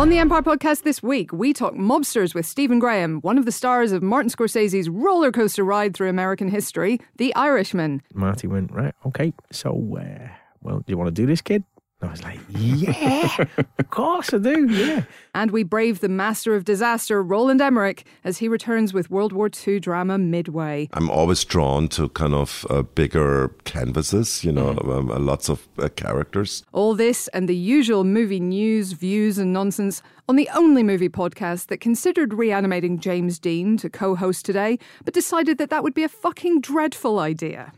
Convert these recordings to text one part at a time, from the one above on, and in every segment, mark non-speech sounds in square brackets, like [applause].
On the Empire podcast this week, we talk mobsters with Stephen Graham, one of the stars of Martin Scorsese's roller coaster ride through American history, The Irishman. Marty went, right, okay, so, uh, well, do you want to do this, kid? And I was like, yeah, of course I do, yeah. And we brave the master of disaster, Roland Emmerich, as he returns with World War II drama Midway. I'm always drawn to kind of uh, bigger canvases, you know, um, uh, lots of uh, characters. All this and the usual movie news, views, and nonsense on the only movie podcast that considered reanimating James Dean to co host today, but decided that that would be a fucking dreadful idea.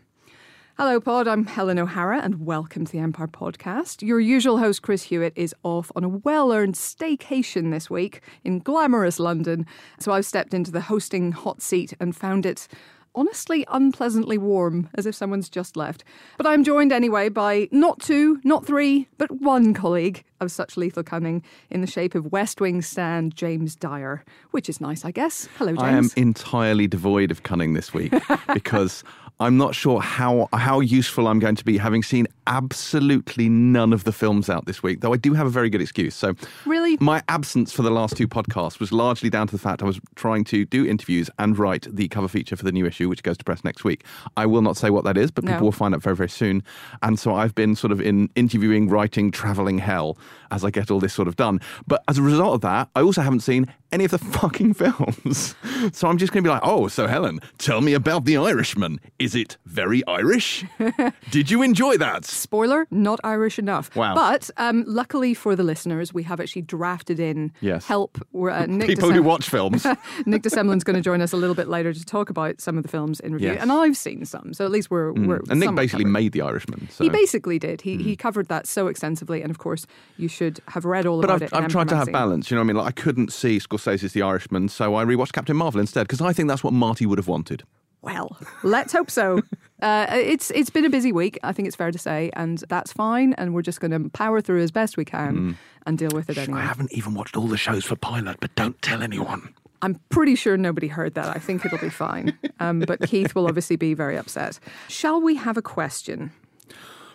Hello, Pod. I'm Helen O'Hara, and welcome to the Empire Podcast. Your usual host, Chris Hewitt, is off on a well earned staycation this week in glamorous London. So I've stepped into the hosting hot seat and found it honestly unpleasantly warm, as if someone's just left. But I'm joined anyway by not two, not three, but one colleague of such lethal cunning in the shape of West Wing stand James Dyer, which is nice, I guess. Hello, James. I am entirely devoid of cunning this week [laughs] because I'm not sure how how useful I'm going to be having seen absolutely none of the films out this week, though I do have a very good excuse. So Really? my absence for the last two podcasts was largely down to the fact I was trying to do interviews and write the cover feature for the new issue, which goes to press next week. I will not say what that is, but No. people will find out very, very soon. And so I've been sort of in interviewing, writing, traveling hell as I get all this sort of done. But as a result of that, I also haven't seen any of the [laughs] fucking films. [laughs] So I'm just going to be like, oh, so Helen, tell me about The Irishman. Is it very Irish? [laughs] Did you enjoy that? Spoiler, not Irish enough. Wow. But um, luckily for the listeners, we have actually drafted in Yes. help. Uh, Nick People Decem- who watch films. Nick de Semlyen's going to join us a little bit later to talk about some of the films in review. Yes. Hmm. And I've seen some, so at least we're. we're and Nick basically covered. made The Irishman. So. He basically did. He, he covered that so extensively. And of course, you should have read all But about I've, it. in I've tried to have balance. You know what I mean? Like, I couldn't see Scorsese's The Irishman, so I rewatched Captain Marvel instead because I think that's what Marty would have wanted. Well, let's hope so. [laughs] Uh, it's it's been a busy week. I think it's fair to say, and that's fine. And we're just going to power through as best we can and deal with it anyway. I haven't even watched all the shows for Pilot, but don't tell anyone. I'm pretty sure nobody heard that. I think it'll be fine. Um, but [laughs] Keith will obviously be very upset. Shall we have a question?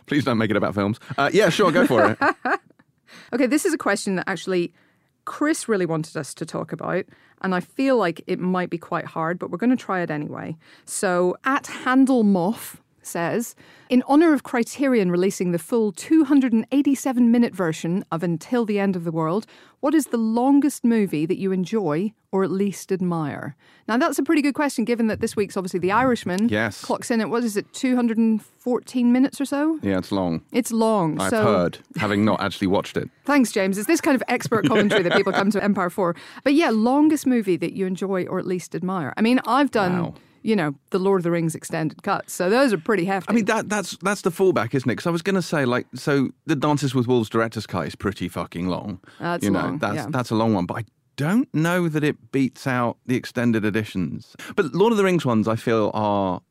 Please don't make it about films. Uh, yeah, sure, go for it. [laughs] Okay, this is a question that actually Chris really wanted us to talk about, and I feel like it might be quite hard, but we're going to try it anyway. So, at Handel Moff says, in honor of Criterion releasing the full 287 minute version of Until the End of the World, what is the longest movie that you enjoy or at least admire? Now, that's a pretty good question, given that this week's obviously The Irishman. Yes. Clocks in at, what is it, 214 minutes or so? Yeah, it's long. It's long. I've so heard, having not actually watched it. [laughs] Thanks, James. It's this kind of expert commentary that people come to Empire for. But yeah, longest movie that you enjoy or at least admire. I mean, I've done, Wow. You know, the Lord of the Rings extended cuts, so those are pretty hefty. I mean, that that's that's the fallback, isn't it? Because I was going to say, like, so the Dances with Wolves director's cut is pretty fucking long. That's you know, long, That's yeah. that's a long one, but I don't know that it beats out the extended editions. But Lord of the Rings ones, I feel are.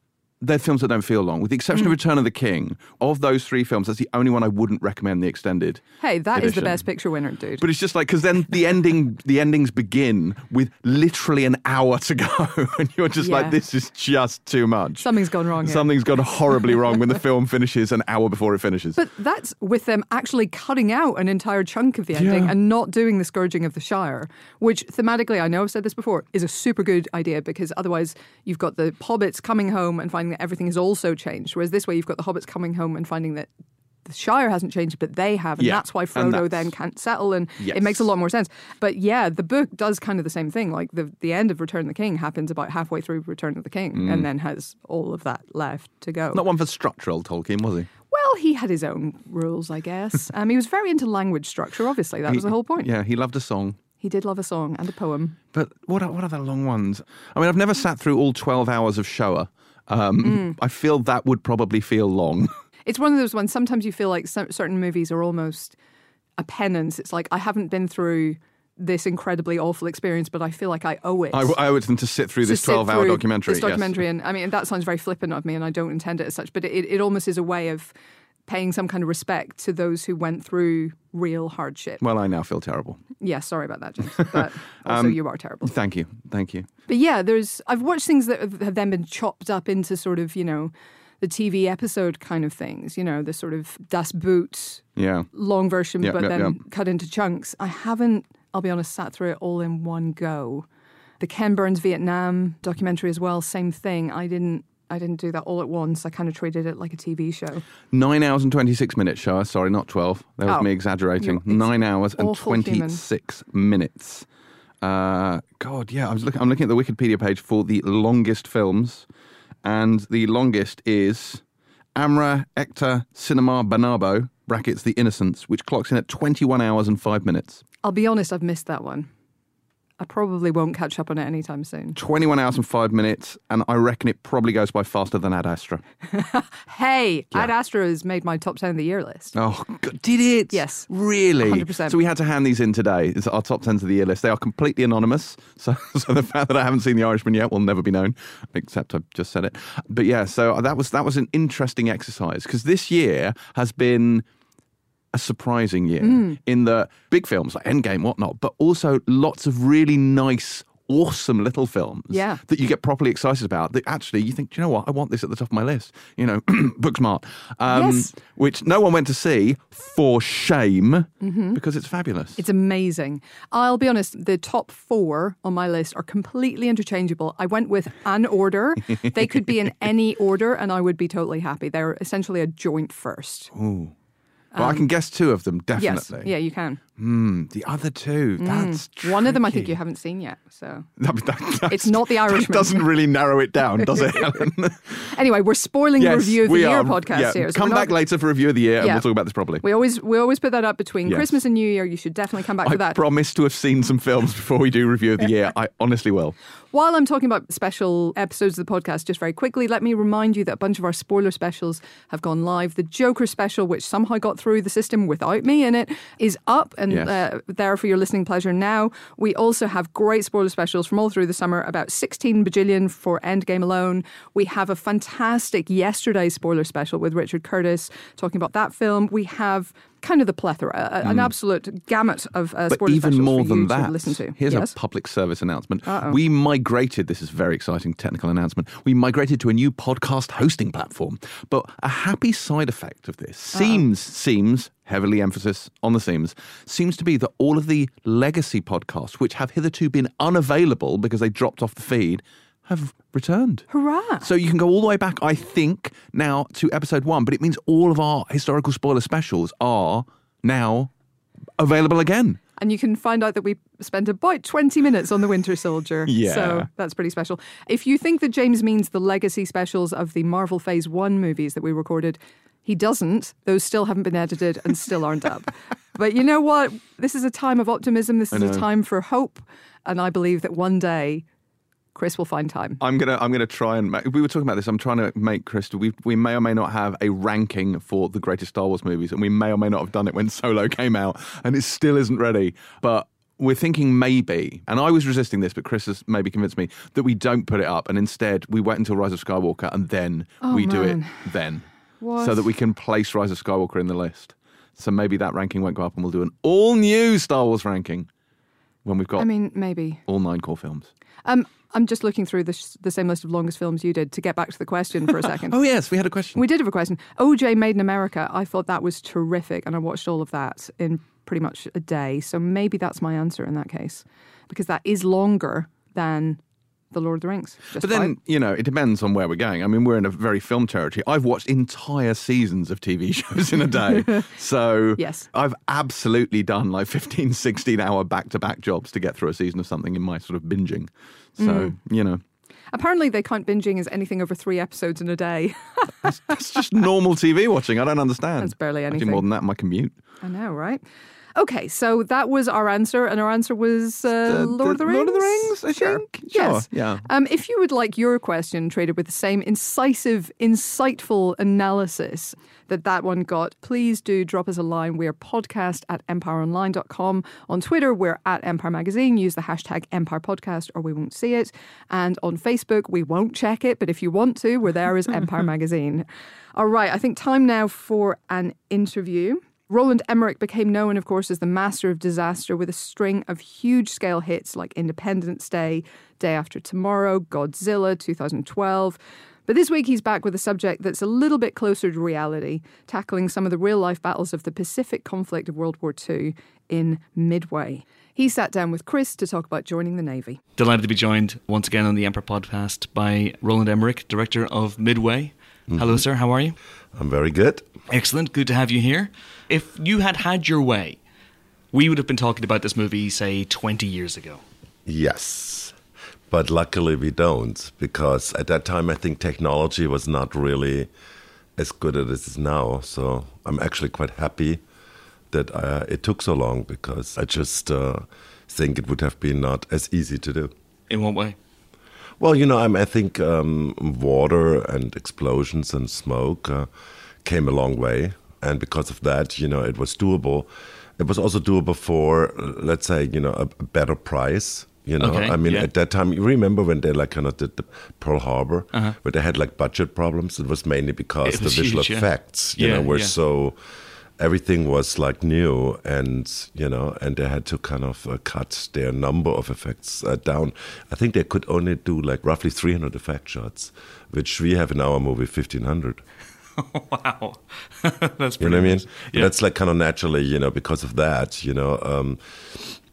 They're films that don't feel long, with the exception of Mm. Return of the King. Of those three films, that's the only one I wouldn't recommend the extended. hey, that is the best picture winner, dude. But it's just like because then the ending, the endings begin with literally an hour to go, [laughs] and you're just Yeah. like, this is just too much. Something's gone wrong here. Something's gone horribly [laughs] wrong when the film finishes an hour before it finishes. But that's with them actually cutting out an entire chunk of the ending Yeah. and not doing the scourging of the Shire, which thematically, I know I've said this before, is a super good idea because otherwise you've got the hobbits coming home and finding that everything has also changed. Whereas this way you've got the hobbits coming home and finding that the Shire hasn't changed, but they have, and Yeah, that's why Frodo that's- then can't settle, and Yes. it makes a lot more sense. But yeah, the book does kind of the same thing. Like the the end of Return of the King happens about halfway through Return of the King, and then has all of that left to go. Mm. Not one for structural Tolkien, was he? Well, he had his own rules, I guess. [laughs] um, he was very into language structure, obviously. That was the whole point. Yeah, he loved a song. He did love a song and a poem. But what are, what are the long ones? I mean, I've never sat through all 12 hours of Shoah. Um, Mm. I feel that would probably feel long. [laughs] It's one of those ones, sometimes you feel like cer- certain movies are almost a penance. It's like, I haven't been through this incredibly awful experience, but I feel like I owe it. I, I owe it to them to sit through to this 12 hour documentary. This yes. documentary, and I mean, that sounds very flippant of me, and I don't intend it as such, but it, it almost is a way of paying some kind of respect to those who went through real hardship. Well, I now feel terrible. Yeah, sorry about that, James, [laughs] but Um, also you are terrible. Thank you. Thank you. But yeah, there's I've watched things that have have then been chopped up into sort of you know the TV episode kind of things. You know, the sort of Das Boot Yeah. long version, Yeah, but yeah, then yeah. cut into chunks. I haven't. I'll be honest, sat through it all in one go. The Ken Burns Vietnam documentary as well, same thing. I didn't I didn't do that all at once. I kind of treated it like a TV show. Nine hours and 26 minutes, Shoah. Sorry, not 12. That was Oh, me exaggerating. Nine hours and awful human. 26 minutes. Uh, God, yeah, I was looking, I'm looking at the Wikipedia page for the longest films, and the longest is Amra Ekta Cinema Banabo, brackets The Innocents, which clocks in at 21 hours and 5 minutes. I'll be honest, I've missed that one. I probably won't catch up on it anytime soon. 21 hours and 5 minutes, and I reckon it probably goes by faster than Ad Astra. [laughs] Hey, Ad Astra has made my top 10 of the year list. Oh, God, did it? Yes. Really? 100%. So we had to hand these in today. It's our top 10s of the year list. They are completely anonymous. [laughs] So, so the fact that I haven't seen The Irishman yet will never be known, except I've just said it. But yeah, so that was, that was an interesting exercise because this year has been a surprising year Mm. in the big films like Endgame, whatnot, but also lots of really nice, awesome little films Yeah. that you get properly excited about. That actually you think, "Do you know what, I want this at the top of my list. You know, [clears throat] Booksmart, um, Yes. which no one went to see for shame because it's fabulous. Mm-hmm. It's amazing. I'll be honest, the top four on my list are completely interchangeable. I went with an order. they could be in [laughs] any order, and I would be totally happy. They're essentially a joint first. Well, I um, can guess two of them definitely. Yes. definitely. Yeah, you can. Hmm, the other two, that's One of them I think you haven't seen yet. So [laughs] That- that- It's not The that Irishman. doesn't really narrow it down, does it, [laughs] [laughs] anyway, we're spoiling the review of the year are. podcast Yeah, here. so Come not- back later for review of the year, and we'll talk about this properly. We always we always put that up between Yes. Christmas and New Year. You should definitely come back I for that. promise to have seen some films before we do review of the year. I honestly will. While I'm talking about special episodes of the podcast, just very quickly, let me remind you that a bunch of our spoiler specials have gone live. The Joker special, which somehow got through the system without me in it, is up and Yes. uh, there for your listening pleasure now. We also have great spoiler specials from all through the summer, about 16 bajillion for Endgame alone. We have a fantastic yesterday spoiler special with Richard Curtis talking about that film. We have kind of the plethora, a- an absolute gamut of uh, Hmm. But even more for than you that, to listen to. here's yes? a public service announcement. Uh-oh. We migrated, this is a very exciting technical announcement. We migrated to a new podcast hosting platform. But a happy side effect of this seems, seems, heavily emphasis on the seems, seems to be that all of the legacy podcasts, which have hitherto been unavailable because they dropped off the feed, have returned. Hurrah! So you can go all the way back, I think, now to episode one, but it means all of our historical spoiler specials are now available again. And you can find out that we spent about 20 minutes on the Winter Soldier. [laughs] Yeah. So that's pretty special. If you think that James means the legacy specials of the Marvel Phase 1 movies that we recorded, he doesn't. Those still haven't been edited and still aren't up. [laughs] But you know what? This is a time of optimism. This is a time for hope. And I believe that one day Chris will find time. I'm gonna I'm gonna try and make, we were talking about this. I'm trying to make Crystal. We we may or may not have a ranking for the greatest Star Wars movies, and we may or may not have done it when [laughs] Solo came out, and it still isn't ready. But we're thinking maybe, and I was resisting this, but Chris has maybe convinced me that we don't put it up, and instead we wait until Rise of Skywalker, and then we do it then, What? so that we can place Rise of Skywalker in the list. So maybe that ranking won't go up, and we'll do an all new Star Wars ranking when we've got I mean, maybe. all nine core films. Um, I'm just looking through the, sh- the same list of longest films you did to get back to the question for a [laughs] second. Oh yes, we had a question. We did have a question. OJ Made in America. I thought that was terrific, and I watched all of that in pretty much a day. So maybe that's my answer in that case, because that is longer than The Lord of the Rings. But then, you know, it depends on where we're going. I mean, we're in a very film territory. I've watched entire seasons of TV [laughs] shows in a day. [laughs] so Yes. I've absolutely done like 15, 16 hour back to back jobs to get through a season of something in my sort of binging. So, Mm. you know, apparently they count binging as anything over three episodes in a day. [laughs] that's just normal TV watching. I don't understand. That's barely I do anything. more than that in my commute. I know, right? Okay, so that was our answer, and our answer was uh, The- Lord of the Rings. Lord of the Rings, I Sure. think. Sure, Yes. yeah. Um, if you would like your question treated with the same incisive, insightful analysis that that one got, please do drop us a line. We're podcast at empireonline.com. On Twitter, we're at Empire Magazine. Use the hashtag Empire Podcast or we won't see it. And on Facebook, we won't check it, but if you want to, we're there as Empire [laughs] Magazine. All right, I think time now for an interview. Roland Emmerich became known, of course, as the master of disaster with a string of huge scale hits like Independence Day, Day After Tomorrow, Godzilla 2012. But this week he's back with a subject that's a little bit closer to reality, tackling some of the real life battles of the Pacific conflict of World War II in Midway. He sat down with Chris to talk about joining the Navy. Delighted to be joined once again on the Empire podcast by Roland Emmerich, director of Midway. Hello, sir. How are you? I'm very good. Excellent. Good to have you here. If you had had your way, we would have been talking about this movie, say, 20 years ago. Yes. But luckily we don't, because at that time I think technology was not really as good as it is now. So I'm actually quite happy that uh, it took so long because I just uh, think it would have been not as easy to do. In what way? Well, you know, I'm, I think um, water and explosions and smoke uh, came a long way. And because of that, you know, it was doable. It was also doable for, let's say, you know, a, a better price. You know, Okay, I mean, yeah. at that time, you remember when they like kind of did the Pearl Harbor, where they had like budget problems? It was mainly because Uh-huh. It the visual huge, yeah. effects, you Yeah, know, were yeah. so everything was like new and you know and they had to kind of uh, cut their number of effects uh, down i think they could only do like roughly 300 effect shots which we have in our movie 1500 [laughs] wow. [laughs] That's you know what i mean. Yeah. that's like kind of naturally you know because of that you know um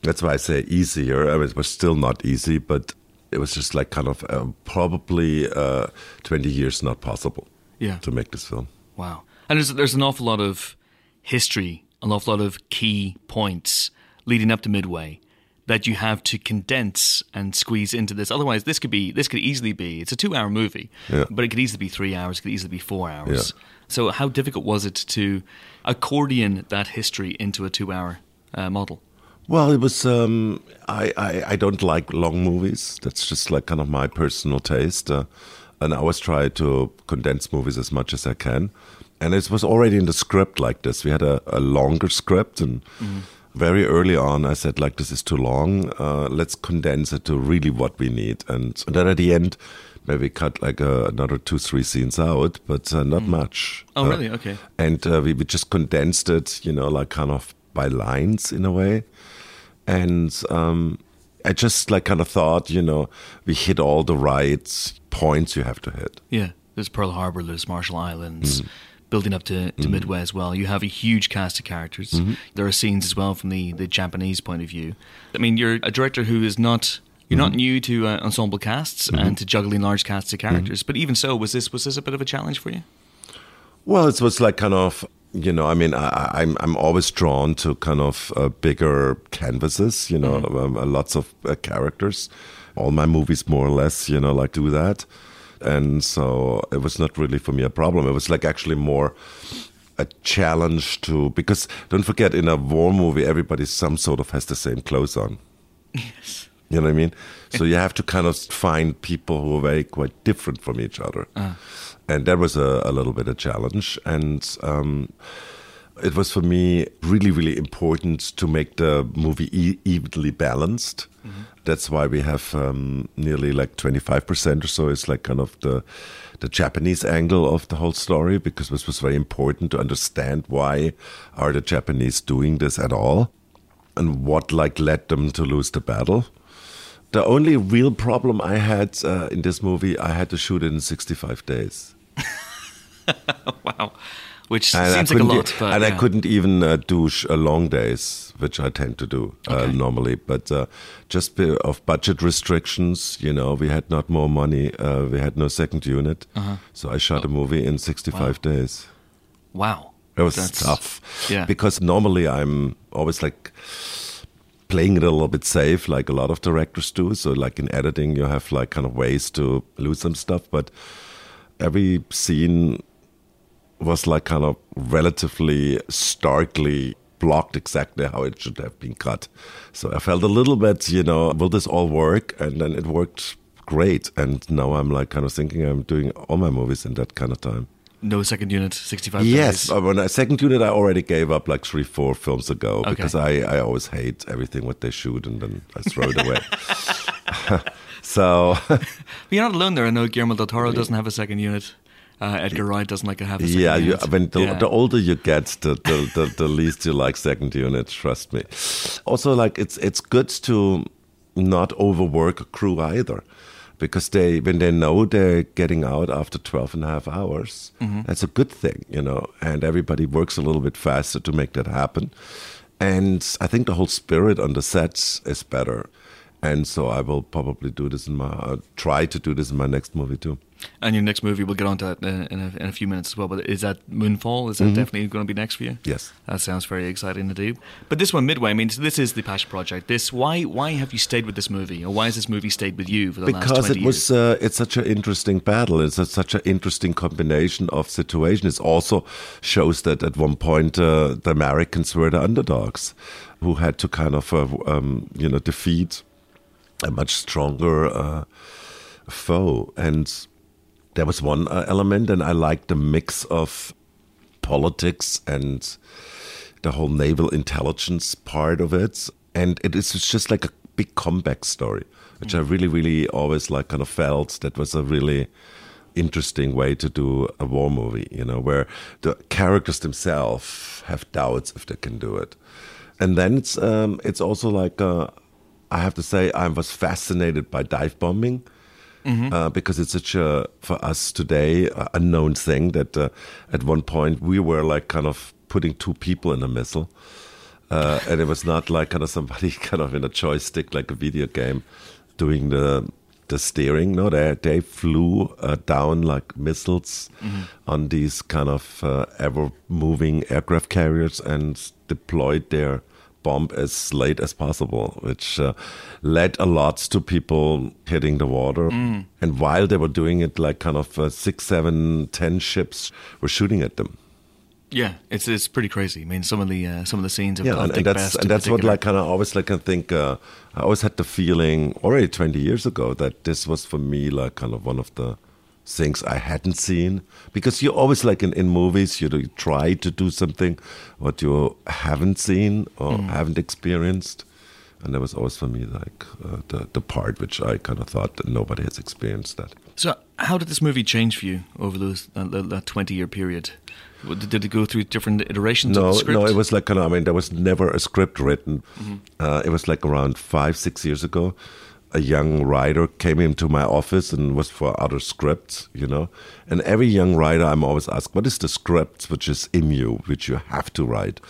that's why i say easier I mean, it was still not easy but it was just like kind of uh, probably uh 20 years not possible Yeah. to make this film Wow. And there's, there's an awful lot of history, an awful lot of key points leading up to Midway that you have to condense and squeeze into this. Otherwise, this could be this could easily be it's a two hour movie, Yeah. but it could easily be three hours, it could easily be four hours. Yeah. So, how difficult was it to accordion that history into a two hour uh, model? Well, it was. Um, I, I I don't like long movies. That's just like kind of my personal taste, uh, and I always try to condense movies as much as I can. And it was already in the script like this. We had a, a longer script, and very early on, I said like, "This is too long. Uh, let's condense it to really what we need." And then at the end, maybe cut like uh, another two, three scenes out, but uh, not much. Oh, Uh, really? Okay. and uh, we, we just condensed it, you know, like kind of by lines in a way. And um, I just like kind of thought, you know, we hit all the right points you have to hit. Yeah, there's Pearl Harbor, there's Marshall Islands, Mm-hmm. Building up to, to Midway as well. You have a huge cast of characters. Mm-hmm. There are scenes as well from the, the Japanese point of view. I mean, you're a director who is not you're Mm-hmm. not new to uh, ensemble casts and to juggling large casts of characters. But even so, was this was this a bit of a challenge for you? Well, it was like kind of, you know, I mean, I, I- I'm I'm always drawn to kind of uh, bigger canvases, you know, um, uh, lots of uh, characters. All my movies, more or less, you know, like do that, and so it was not really for me a problem. It was like actually more a challenge to because don't forget in a war movie everybody some sort of has the same clothes on. Yes. You know what I mean? So you have to kind of find people who are very quite different from each other. And that was a, a little bit a challenge. And um, it was for me really, really important to make the movie e- evenly balanced. That's why we have um, nearly like 25% or so is like kind of the the Japanese angle of the whole story because this was very important to understand why are the Japanese doing this at all and what like led them to lose the battle. The only real problem I had uh, in this movie, I had to shoot it in 65 days. [laughs] Wow. Which And, seems like a lot. But, and I couldn't even uh, do uh, long days, which I tend to do uh, normally. But uh, just of budget restrictions, you know, we had not more money. Uh, we had no second unit. Uh-huh. So I shot a movie in 65 days. Wow. It was That's- tough. yeah. Because normally I'm always like playing it a little bit safe, like a lot of directors do. So, like in editing, you have like kind of ways to lose some stuff. But every scene was like kind of relatively starkly blocked exactly how it should have been cut. So I felt a little bit, you know, will this all work? And then it worked great. And now I'm like kind of thinking I'm doing all my movies in that kind of time. No second unit, 65 Yes, days. when I second unit, I already gave up like three, four films ago Okay. because I, I always hate everything what they shoot and then I throw it away. [laughs] [laughs] so you're not alone there. I know Guillermo del Toro doesn't have a second unit. Uh, Edgar Wright doesn't like to have a second yeah, you, unit. when the, Yeah. the older you get, the, the, the, the least you like second unit. Trust me. Also, like it's it's good to not overwork a crew either. Because they, when they know they're getting out after 12 and a half hours, Mm-hmm. that's a good thing, you know. And everybody works a little bit faster to make that happen. And I think the whole spirit on the sets is better. And so I will probably do this in my, uh, try to do this in my next movie too. And your next movie, we'll get on to that in a, in a few minutes as well. But is that Moonfall? Is that definitely going to be next for you? Yes. That sounds very exciting to do. But this one, Midway, I mean, so this is the passion project. This why why have you stayed with this movie, or why has this movie stayed with you for the last because it was years? uh, it's such an interesting battle it's a, such an interesting combination of situation. it also shows that at one point uh, the americans were the underdogs who had to kind of uh, um, you know defeat a much stronger uh, foe and there was one uh, element and i liked the mix of politics and the whole naval intelligence part of it. And it is just like a big comeback story, which I really, really always like kind of felt that was a really interesting way to do a war movie, you know, where the characters themselves have doubts if they can do it. And then it's um, it's also like uh, I have to say I was fascinated by dive bombing uh, because it's such a for us today uh, unknown thing that uh, at one point we were like kind of putting two people in a missile. Uh, and it was not like kind of somebody [laughs] kind of in a joystick like a video game doing the the steering. No, they they flew uh, down like missiles on these kind of uh, ever moving aircraft carriers and deployed their bomb as late as possible, which uh, led a lot to people hitting the water. And while they were doing it, like kind of uh, six, seven, ten ships were shooting at them. yeah, it's it's pretty crazy. I mean, some of the uh, some of the scenes of, Yeah, and, and that's and that's what like kind of always like I think uh, I always had the feeling already twenty years ago that this was for me like kind of one of the things I hadn't seen because you're always like in, in movies you, do, you try to do something what you haven't seen or Mm. haven't experienced and that was always for me like uh, the the part which I kind of thought that nobody has experienced that. So, how did this movie change for you over those uh, that- that twenty year period? Did it go through different iterations of No, the script? no, it was like kind of. I mean, there was never a script written. Uh, it was like around five, six years ago. A young writer came into my office and was for other scripts, you know. And every young writer, I'm always asked, "What is the script which is in you, which you have to write?"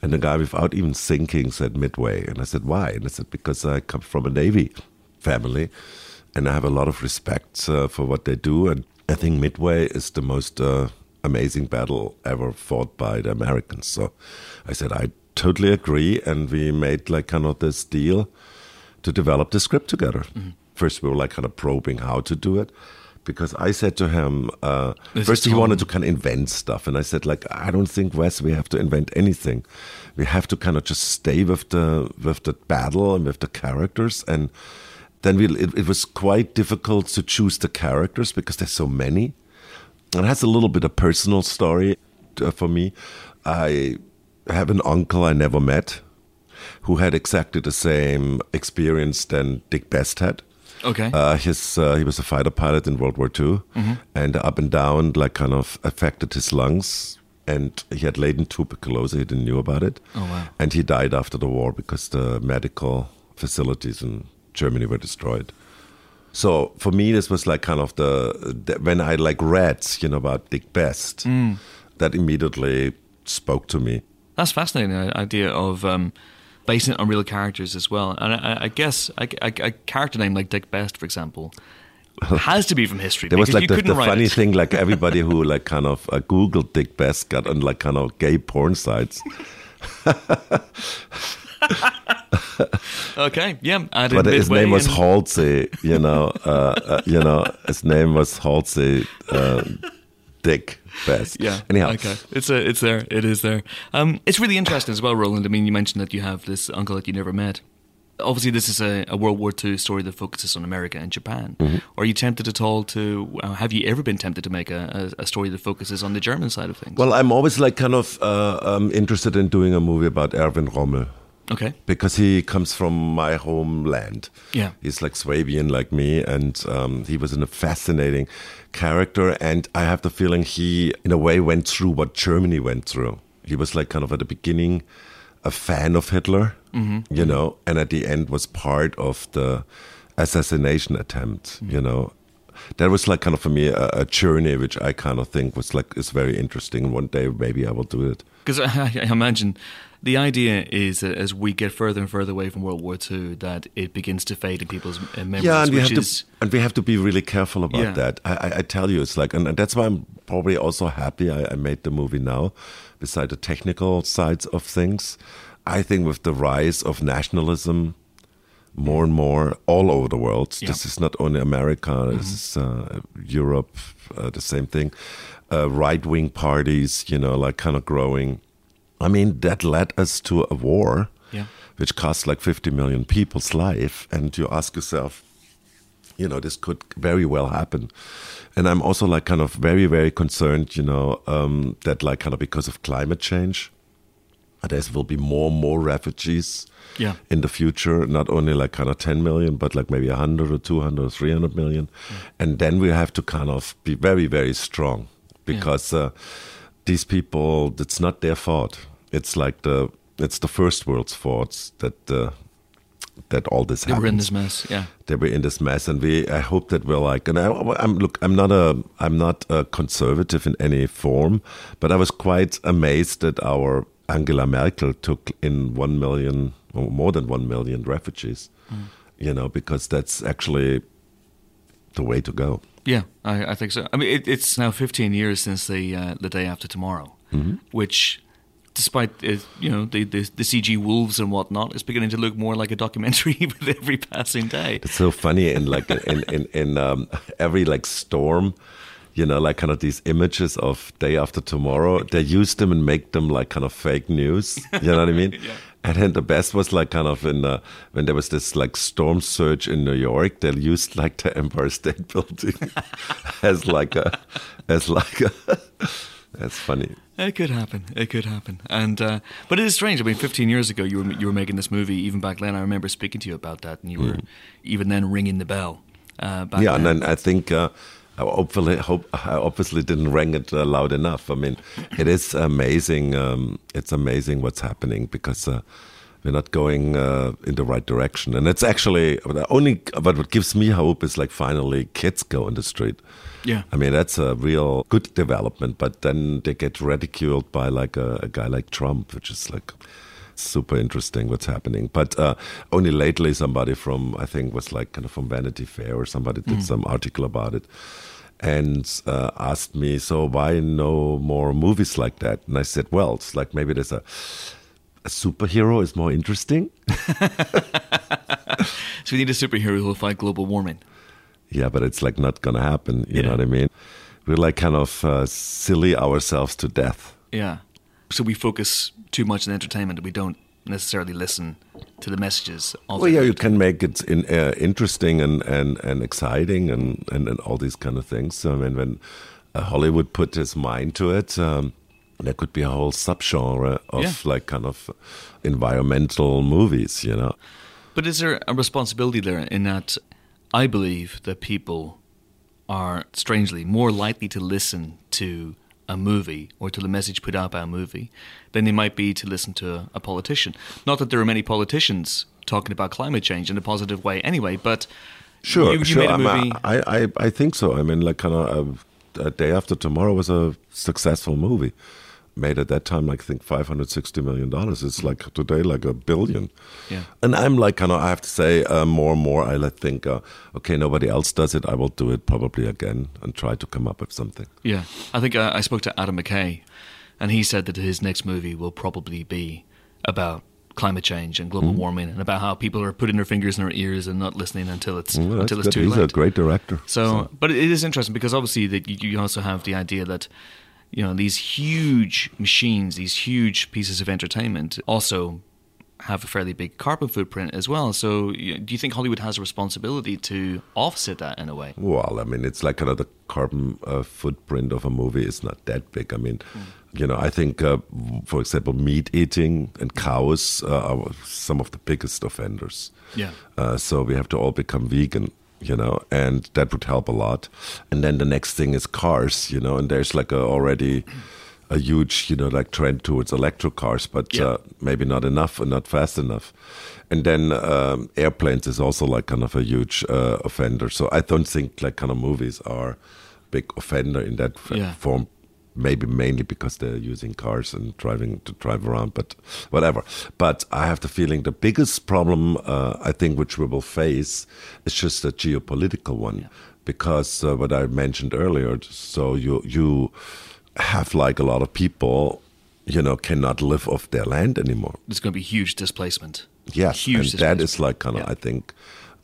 And the guy, without even thinking, said Midway. And I said, "Why?" And I said, "Because I come from a Navy family, and I have a lot of respect uh, for what they do. And I think Midway is the most uh, amazing battle ever fought by the Americans. So I said, I totally agree. And we made like kind of this deal to develop the script together. First, we were like kind of probing how to do it. Because I said to him, uh, first he wanted to kind of invent stuff, and I said, like, I don't think Wes, we have to invent anything. We have to kind of just stay with the with the battle and with the characters, and then we it, it was quite difficult to choose the characters because there's so many. It has a little bit of personal story uh, for me. I have an uncle I never met who had exactly the same experience than Dick Best had. Okay. Uh, his uh, he was a fighter pilot in World War II, and up and down like kind of affected his lungs, and he had latent tuberculosis. He didn't knew about it, Oh, wow. and he died after the war because the medical facilities in Germany were destroyed. So for me, this was like kind of the, the when I like read, you know, about Dick Best, that immediately spoke to me. That's fascinating uh, idea of um, basing it on real characters as well. And I, I guess a, a, a character name like Dick Best, for example, has to be from history. There was like you the, the funny it. thing, like [laughs] everybody who like kind of uh, Googled Dick Best got on like kind of gay porn sites. [laughs] Okay, yeah. But his name was Halsey, you know, uh, uh, you know, his name was Halsey uh, Dick Best. Yeah. Anyhow, Okay. It's a, it's there. It is there. Um, it's really interesting as well, Roland. I mean, you mentioned that you have this uncle that you never met. Obviously, this is a, a World War II story that focuses on America and Japan. Mm-hmm. Are you tempted at all to? Uh, have you ever been tempted to make a, a, a story that focuses on the German side of things? well, I'm always like kind of uh, um, interested in doing a movie about Erwin Rommel. Okay. because he comes from my homeland. Yeah. He's like Swabian like me, and um, he was a fascinating character. And I have the feeling he, in a way, went through what Germany went through. He was like kind of at the beginning a fan of Hitler, you know, and at the end was part of the assassination attempt, you know. That was like kind of for me a, a journey, which I kind of think was like is very interesting. One day maybe I will do it. Because I, I imagine the idea is that as we get further and further away from World War II, that it begins to fade in people's memories. Yeah, and we have is, to and we have to be really careful about Yeah. that. I, I, tell you, it's like, and that's why I'm probably also happy I, I made the movie now. Beside the technical sides of things, I think with the rise of nationalism, more and more all over the world. Yeah. Mm-hmm. This is not only America. This is uh, Europe. Uh, the same thing. Uh, right wing parties, you know, like kind of growing. I mean, that led us to a war yeah, which cost like 50 million people's life. And you ask yourself, you know, this could very well happen. And I'm also like kind of very, very concerned, you know, um, that like kind of because of climate change, there will be more and more refugees yeah. in the future, not only like kind of 10 million, but like maybe 100 or 200 or 300 million. And then we have to kind of be very, very strong because uh, these people, it's not their fault. It's like the, it's the first world's fault that, uh, that all this They happens were in this mess. Yeah, they were in this mess, and we. I hope that we're like, and I, I'm look. I'm not a. I'm not a conservative in any form, but I was quite amazed that our Angela Merkel took in one million or more than one million refugees. You know, because that's actually the way to go. yeah, I, I think so. I mean, it, it's now 15 years since the uh, the day after tomorrow, Mm-hmm. which. Despite uh, you know the, the the CG wolves and whatnot, is beginning to look more like a documentary [laughs] with every passing day. It's so funny in like in in in um, every like storm, you know, like kind of these images of day after tomorrow. They use them and make them like kind of fake news. You know what I mean? [laughs] yeah. And then the best was like kind of in uh, when there was this like storm surge in New York. They used like the Empire State [laughs] Building [laughs] as like a as like a. That's funny. It could happen. It could happen. And uh, but it is strange. I mean, 15 years ago, you were you were making this movie. Even back then, I remember speaking to you about that, and you were even then ringing the bell. Uh, back yeah, and then. then I think uh, hopefully hope I obviously didn't ring it uh, loud enough. I mean, it is amazing. Um, it's amazing what's happening because uh, we're not going uh, in the right direction, and it's actually the only. But what gives me hope is like finally kids go on the street. Yeah. I mean that's a real good development, but then they get ridiculed by like a, a guy like Trump, which is like super interesting what's happening. But uh, only lately, somebody from I think was like kind of from Vanity Fair or somebody did some article about it, and uh, asked me, so why no more movies like that? And I said, well, it's like maybe there's a a superhero is more interesting. [laughs] so we need a superhero who will fight global warming. Yeah, but it's like not gonna happen. You know what I mean? We're like kind of uh, silly ourselves to death. Yeah. So we focus too much on entertainment. We don't necessarily listen to the messages. Of Well, yeah, you can make it in, uh, interesting and, and, and exciting and, and, and all these kind of things. So, I mean, when uh, Hollywood put his mind to it, um, there could be a whole subgenre of Yeah. like kind of environmental movies, you know. But is there a responsibility there in that I believe that people are strangely more likely to listen to a movie or to the message put out by a movie than they might be to listen to a politician. Not that there are many politicians talking about climate change in a positive way anyway, but Sure, you, you sure. made a I'm, movie. I, I, I think so. I mean, like kind of uh, a day after tomorrow was a successful movie. Made at that time, like I think five hundred sixty million dollars. It's like today, like a billion. Yeah. And I'm like, kind of, I have to say, uh, more and more, I like think, uh, okay, nobody else does it. I will do it probably again and try to come up with something. Yeah, I think uh, I spoke to Adam McKay, and he said that his next movie will probably be about climate change and global warming, and about how people are putting their fingers in their ears and not listening until it's until it's good. too He's late. He's a great director. So, but it is interesting because obviously that you, you also have the idea that you know these huge machines, these huge pieces of entertainment, also have a fairly big carbon footprint as well. So, do you think Hollywood has a responsibility to offset that in a way? Well, I mean, it's like kind of the carbon uh, footprint of a movie is not that big. I mean, you know, I think, uh, for example, meat eating and cows uh, are some of the biggest offenders. Yeah. Uh, so we have to all become vegan, you know, and that would help a lot. And then the next thing is cars, you know, and there's like a already a huge, you know, like trend towards electric cars, but Yeah. uh, maybe not enough and not fast enough. And then um, airplanes is also like kind of a huge uh, offender. So I don't think like kind of movies are big offender in that f- Yeah. form. Maybe mainly because they're using cars and driving to drive around, but whatever. But I have the feeling the biggest problem uh, I think which we will face is just a geopolitical one, because uh, what I mentioned earlier. So you you have like a lot of people, you know, cannot live off their land anymore. There's going to be huge displacement. Yes, huge and that displacement. is like kind of Yeah. I think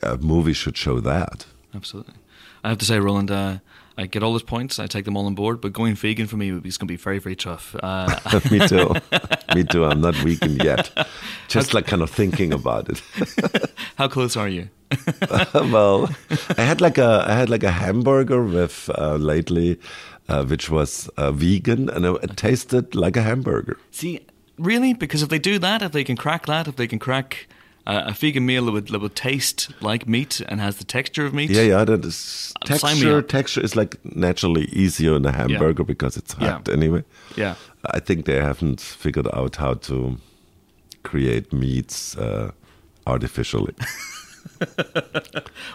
a movie should show that. Absolutely. I have to say, Roland, uh, I get all those points. I take them all on board. But going vegan for me is going to be very, very tough. Uh, [laughs] Me too. [laughs] Me too. I'm not vegan yet. Just like kind of thinking about it. [laughs] how close are you? well, I had like a I had like a hamburger with uh, lately, uh, which was uh, vegan, and it, it tasted like a hamburger. See, really? Because if they do that, if they can crack that, if they can crack uh, a vegan meal that would, that would taste like meat and has the texture of meat, Yeah, yeah. That is Uh, texture. Texture is like naturally easier in a hamburger because it's Yeah. hacked anyway. Yeah. I think they haven't figured out how to create meats uh, artificially. [laughs]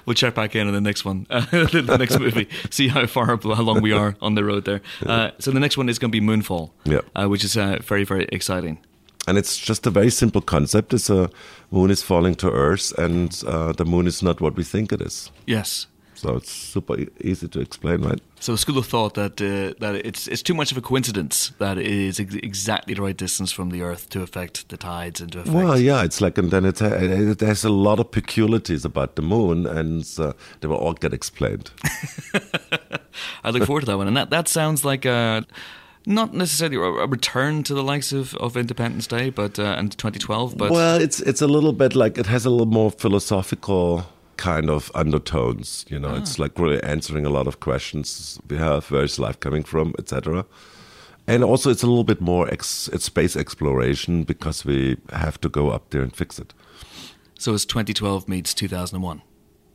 We'll check back in on the next one, [laughs] the next movie. [laughs] See how far, how long we are on the road there. Uh, so the next one is going to be Moonfall, Yeah. uh, which is uh, very, very exciting. And it's just a very simple concept. It's a moon is falling to Earth, and uh, the moon is not what we think it is. Yes. So it's super easy to explain, right? So a school of thought that uh, that it's it's too much of a coincidence that it is ex- exactly the right distance from the Earth to affect the tides and to affect. Well, yeah, it's like, and then it, it there's a lot of peculiarities about the moon, and uh, they will all get explained. [laughs] I look forward to that one, and that that sounds like a. Not necessarily a return to the likes of, of Independence Day, but uh, and 2012, but well, it's it's a little bit like it has a little more philosophical kind of undertones. You know, it's like really answering a lot of questions we have. Where is life coming from, etc. And also, it's a little bit more ex, it's space exploration because we have to go up there and fix it. so it's 2012 meets 2001,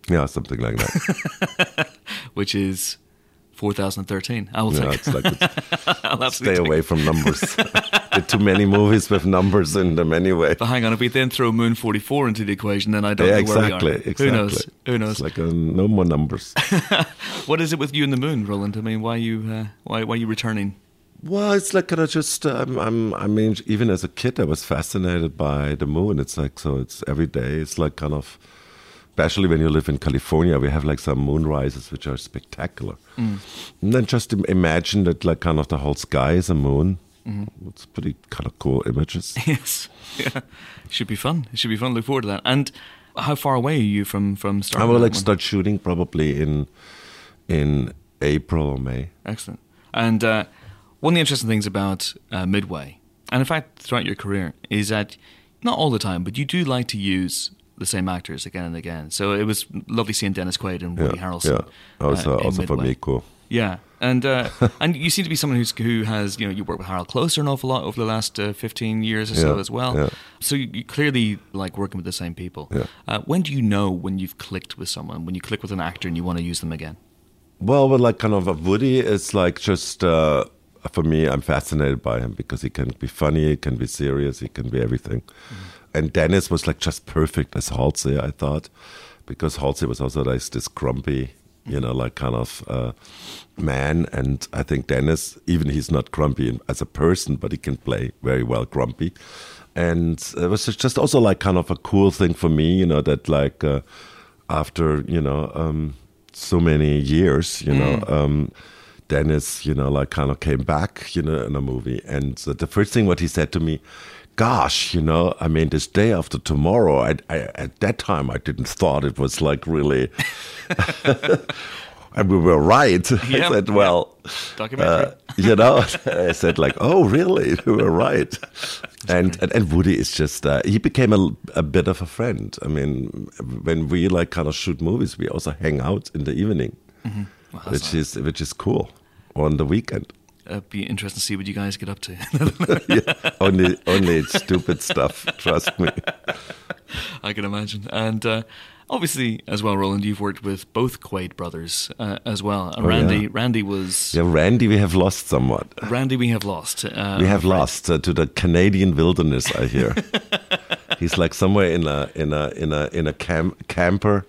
Yeah, something like that. [laughs] which is 4013. I will take. like it's, [laughs] stay take- away from numbers. [laughs] are too many movies with numbers in them anyway. But hang on, if we then throw Moon 44 into the equation, then I don't Yeah, know where exactly, we are. exactly. Who knows? Who knows? It's like uh, no more numbers. [laughs] What is it with you and the moon, Roland? I mean, why you uh, why why you returning? Well, it's like kind of just. Um, I'm. I mean, even as a kid, I was fascinated by the moon. It's like so. It's every day. It's like kind of, especially when you live in California, we have like some moonrises which are spectacular. And then just im- imagine that like kind of the whole sky is a moon. It's pretty kind of cool images. [laughs] Yes, yeah, should be fun. It should be fun. Look forward to that. And how far away are you from from starting? I will like one? start shooting probably in in April or May. Excellent. And uh, one of the interesting things about uh, Midway, and in fact throughout your career, is that not all the time, but you do like to use the same actors again and again. So it was lovely seeing Dennis Quaid and Woody yeah, Harrelson. yeah. Also, uh, in also for me, cool. Yeah, and uh, [laughs] and you seem to be someone who's who has you know you work with Harald Kloser an awful lot over the last uh, fifteen years or so as well. yeah. So you, you clearly like working with the same people. Yeah. Uh, when do you know when you've clicked with someone? When you click with an actor and you want to use them again? Well, but like kind of a Woody it's like just uh, for me. I'm fascinated by him because he can be funny, he can be serious, he can be everything. And Dennis was like just perfect as Halsey, I thought, because Halsey was also like this grumpy, you know, like kind of uh, man. And I think Dennis, even he's not grumpy as a person, but he can play very well grumpy. And it was just also like kind of a cool thing for me, you know, that like uh, after you know um, so many years, you know. Um, Dennis, you know, like kind of came back, you know, in a movie. And uh, the first thing what he said to me, gosh, you know, I mean, this day after tomorrow, I, I, at that time, I didn't thought it was like really, [laughs] and we were right. [laughs] Yeah, I said, well, Documentary. uh, you know, [laughs] I said like, oh, really? We were right. And, and and Woody is just uh, he became a, a bit of a friend. I mean, when we like kind of shoot movies, we also hang out in the evening, Well, that's which nice. is which is cool on the weekend. It'd be interesting to see what you guys get up to. [laughs] [laughs] yeah, only only stupid stuff. Trust me. [laughs] I can imagine. And uh, Obviously, as well, Roland, you've worked with both Quaid brothers uh, as well. And Oh, Randy, yeah. Randy was Yeah, Randy, we have lost somewhat. Randy. We have lost. Uh, We have lost uh, to the Canadian wilderness. I hear he's like somewhere in a in a in a in a cam- camper,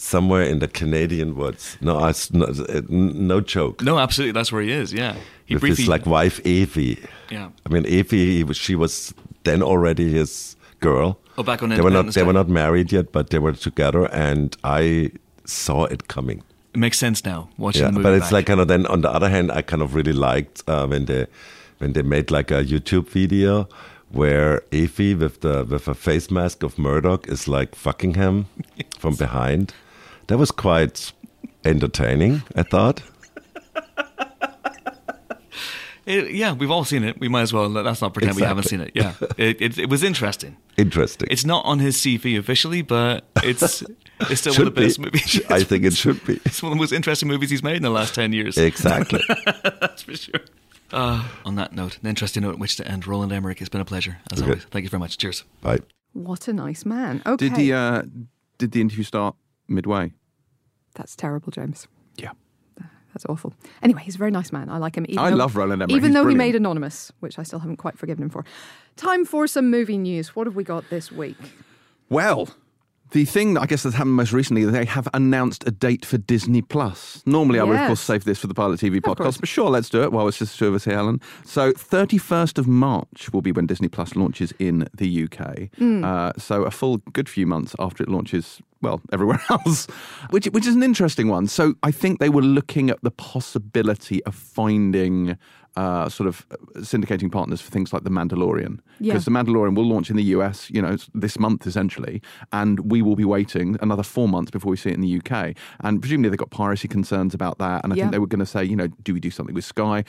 somewhere in the Canadian woods. No, it's no, uh, no joke. No, absolutely, that's where he is. Yeah, he With his like wife Evie. Yeah. I mean Evie, was, she was then already his girl. Oh, back on they were not they were not married yet, but they were together, and I saw it coming. It makes sense now watching Yeah, the movie. but it's back. like kind of then on the other hand, I kind of really liked uh, when they when they made like a YouTube video where Effie with the with a face mask of Murdoch is like fucking him [laughs] from behind. That was quite entertaining. I thought. [laughs] It- yeah, we've all seen it. We might as well. Let's not pretend we haven't seen it. Yeah, [laughs] it, it, it was interesting. Interesting. It's not on his CV officially, but it's [laughs] it's still one of the best be. movies. I think it should be. It's one of the most interesting movies he's made in the last ten years. Exactly. That's for sure. Uh, on that note, an interesting note in which to end. Roland Emmerich, it's been a pleasure as Okay. always. Thank you very much. Cheers. Bye. What a nice man. Okay. Did the uh, did the interview start midway? That's terrible, James. Yeah. That's awful. Anyway, he's a very nice man. I like him. Even I though- love Roland Emmerich. Even He's though brilliant. he made Anonymous, which I still haven't quite forgiven him for. Time for some movie news. What have we got this week? Well, the thing that I guess that's happened most recently, they have announced a date for Disney Plus. Normally, I would of course save this for the Pilot TV podcast, but sure, let's do it while it's just the two of us here, Helen. So, 31st of March will be when Disney Plus launches in the UK. Hmm. Uh, so, a full good few months after it launches. Well, [laughs] everywhere else, which which is an interesting one. So I think they were looking at the possibility of finding uh, sort of syndicating partners for things like The Mandalorian, Yeah. because The Mandalorian will launch in the US, you know, this month essentially, and we will be waiting another four months before we see it in the UK. And presumably they've got piracy concerns about that. And I Yeah. think they were going to say, you know, do we do something with Sky?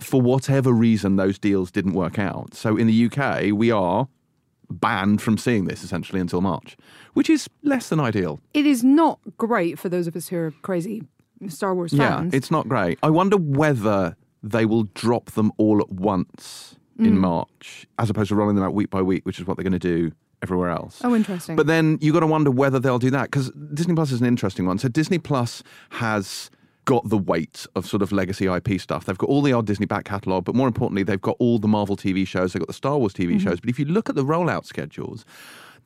For whatever reason, those deals didn't work out. So in the UK, we are banned from seeing this essentially until March, which is less than ideal. It is not great for those of us who are crazy Star Wars fans. Yeah, it's not great. I wonder whether they will drop them all at once Mm. in March, as opposed to rolling them out week by week, which is what they're going to do everywhere else. Oh, interesting. But then you got to wonder whether they'll do that because Disney Plus is an interesting one. So Disney Plus has got the weight of sort of legacy IP stuff. They've got all the old Disney back catalogue, but more importantly, they've got all the Marvel TV shows. They've got the Star Wars TV Mm-hmm. shows. But if you look at the rollout schedules,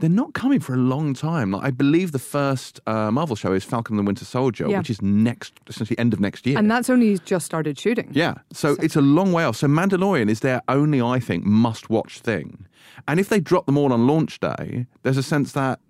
they're not coming for a long time. Like, I believe the first uh, Marvel show is Falcon and the Winter Soldier, Yeah. which is next, essentially end of next year. and that's only just started shooting. Yeah, so, it's a long way off. So Mandalorian is their only, I think, must-watch thing. And if they drop them all on launch day, there's a sense that,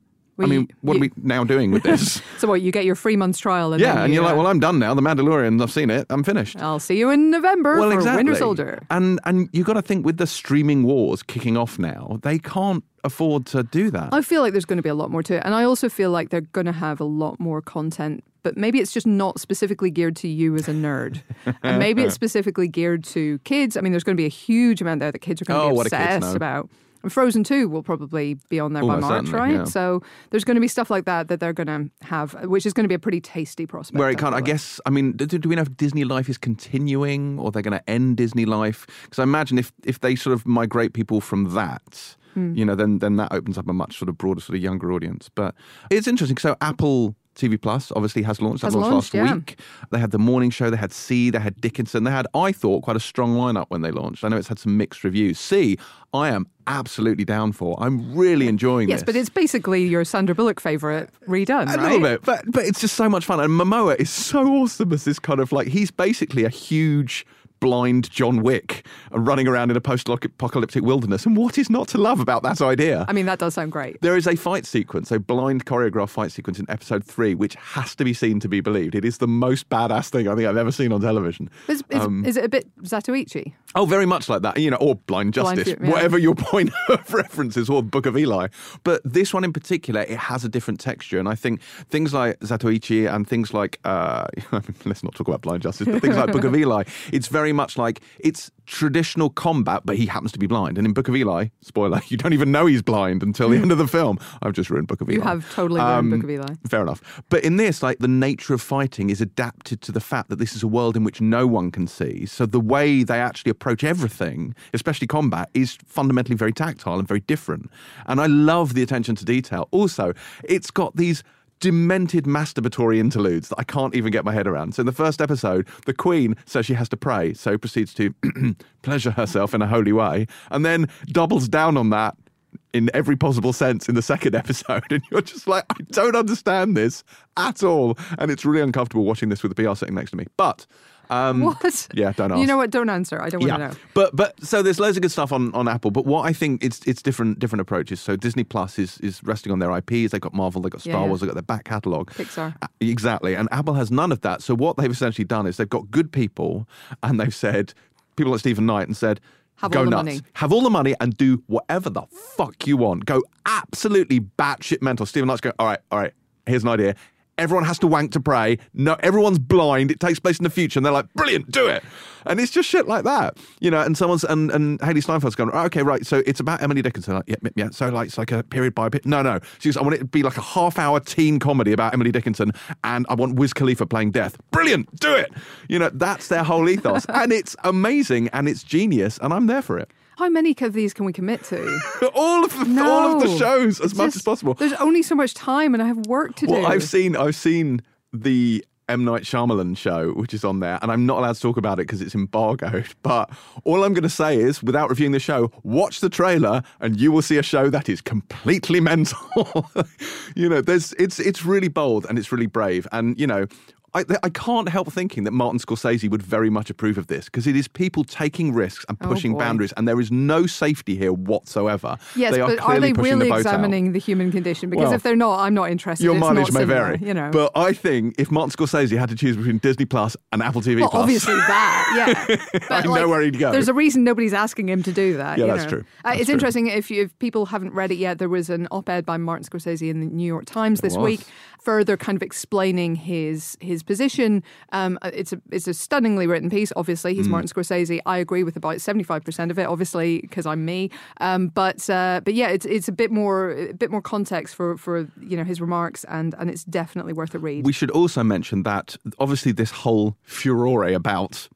Well, I mean, you- what you- are we now doing with this? [laughs] So what? You get your free month's trial, and yeah, then and you, you're like, uh, well, I'm done now. The Mandalorian, I've seen it. I'm finished. I'll see you in November well, for exactly. Winter Soldier. And and you got to think with the streaming wars kicking off now, they can't afford to do that. I feel like there's going to be a lot more to it, and I also feel like they're going to have a lot more content. But maybe it's just not specifically geared to you as a nerd, [laughs] and maybe it's specifically geared to kids. I mean, there's going to be a huge amount there that kids are going to Oh, be what do kids obsessed about. And Frozen 2 will probably be on there Almost by March, right? yeah. So there's going to be stuff like that that they're going to have, which is going to be a pretty tasty prospect. Where it can't, I guess, I mean, do, do we know if Disney Life is continuing or they're going to end Disney Life? Because I imagine if, if they sort of migrate people from that, Hmm. you know, then then that opens up a much sort of broader, sort of younger audience. But it's interesting. So Apple TV Plus obviously has launched. That Has launched, launched, last yeah. week. They had the morning show. They had See. They had Dickinson. They had, I thought, quite a strong lineup when they launched. I know it's had some mixed reviews. See, I am absolutely down for. I'm really enjoying Yes, this. Yes, but it's basically your Sandra Bullock favourite redone, A right? little bit, but but it's just so much fun. And Momoa is so awesome as this kind of like he's basically a huge blind John Wick uh, running around in a post-apocalyptic wilderness. And what is not to love about that idea? I mean, that does sound great. There is a fight sequence, a blind choreographed fight sequence in episode three, which has to be seen to be believed. It is the most badass thing I think I've ever seen on television. Is, is, Um, is it a bit Zatoichi? Oh, very much like that, you know, or Blind Blind Justice, Ju- yeah. whatever your [laughs] point of reference is, or Book of Eli. But this one in particular, it has a different texture, and I think things like Zatoichi and things like, uh, [laughs] let's not talk about Blind Justice, but things like Book of [laughs] Eli, it's very much like it's traditional combat, but he happens to be blind. And in Book of Eli, spoiler, [laughs] you don't even know he's blind until the end of the film. I've just ruined Book of Eli. You have totally ruined Book of um, Eli. Fair enough. But in this, like the nature of fighting is adapted to the fact that this is a world in which no one can see. So the way they actually approach everything, especially combat, is fundamentally very tactile and very different. And I love the attention to detail. Also, it's got these demented masturbatory interludes that I can't even get my head around. So in the first episode, the Queen says she has to pray, so proceeds to [clears throat] pleasure herself in a holy way, and then doubles down on that in every possible sense in the second [laughs] episode. And you're just like, I don't understand this at all. And it's really uncomfortable watching this with the PR sitting next to me. But um, [laughs] What? Yeah, don't ask. You know what? Don't answer. I don't want to know. But but so there's loads of good stuff on, on Apple. But what I think it's it's different different approaches. So Disney Plus is is resting on their IPs. They've got Marvel, they've got Star Yeah, yeah. Wars, they've got their back catalogue. Pixar. Uh, Exactly. And Apple has none of that. So what they've essentially done is they've got good people and they've said people like Stephen Knight and said Have Go all the nuts. money. Have all the money and do whatever the fuck you want. Go absolutely batshit mental. Stephen Knight's going, all right, all right, here's an idea. Everyone has to wank to pray. No, everyone's blind. It takes place in the future. And they're like, brilliant, do it. And it's just shit like that. You know, and someone's, and, and Hailee Steinfeld's going, oh, okay, right. So it's about Emily Dickinson. Like, yeah, yeah. So like, it's like a period by period. No, no. She goes, I want it to be like a half hour teen comedy about Emily Dickinson. And I want Wiz Khalifa playing death. Brilliant, do it. You know, that's their whole ethos. [laughs] and it's amazing and it's genius. And I'm there for it. How many of these can we commit to? [laughs] all of the, all of the shows as It's much just- as possible. There's only so much time, and I have work to Well, do. I've seen I've seen the M Night Shyamalan show, which is on there, and I'm not allowed to talk about it because it's embargoed. [laughs] But all I'm going to say is, without reviewing the show, watch the trailer, and you will see a show that is completely [laughs] mental. you know, there's it's it's really bold and it's really brave, and you know. I, I can't help thinking that Martin Scorsese would very much approve of this because it is people taking risks and Oh, pushing boy. boundaries, and there is no safety here whatsoever. Yes, they are but are they really the boat out. examining the human condition? Because Well, if they're not, I'm not interested. Your It's mileage may similar, vary, You know. but I think if Martin Scorsese had to choose between Disney Plus and Apple TV well, Plus, obviously that, [laughs] yeah. But, I know where he'd go. There's a reason nobody's asking him to do that. Yeah, that's know. true. Uh, it's true. interesting if you, if people haven't read it yet. There was an op-ed by Martin Scorsese in the New York Times this was. week, further kind of explaining his his position. Um, uh, it's a it's a stunningly written piece. Obviously, Mm. he's Martin Scorsese. I agree with about seventy five percent of it. Obviously, because I'm me. Um, but uh, but yeah, it's it's a bit more a bit more context for for you know his remarks, and and it's definitely worth a read. we should also mention that obviously this whole furore about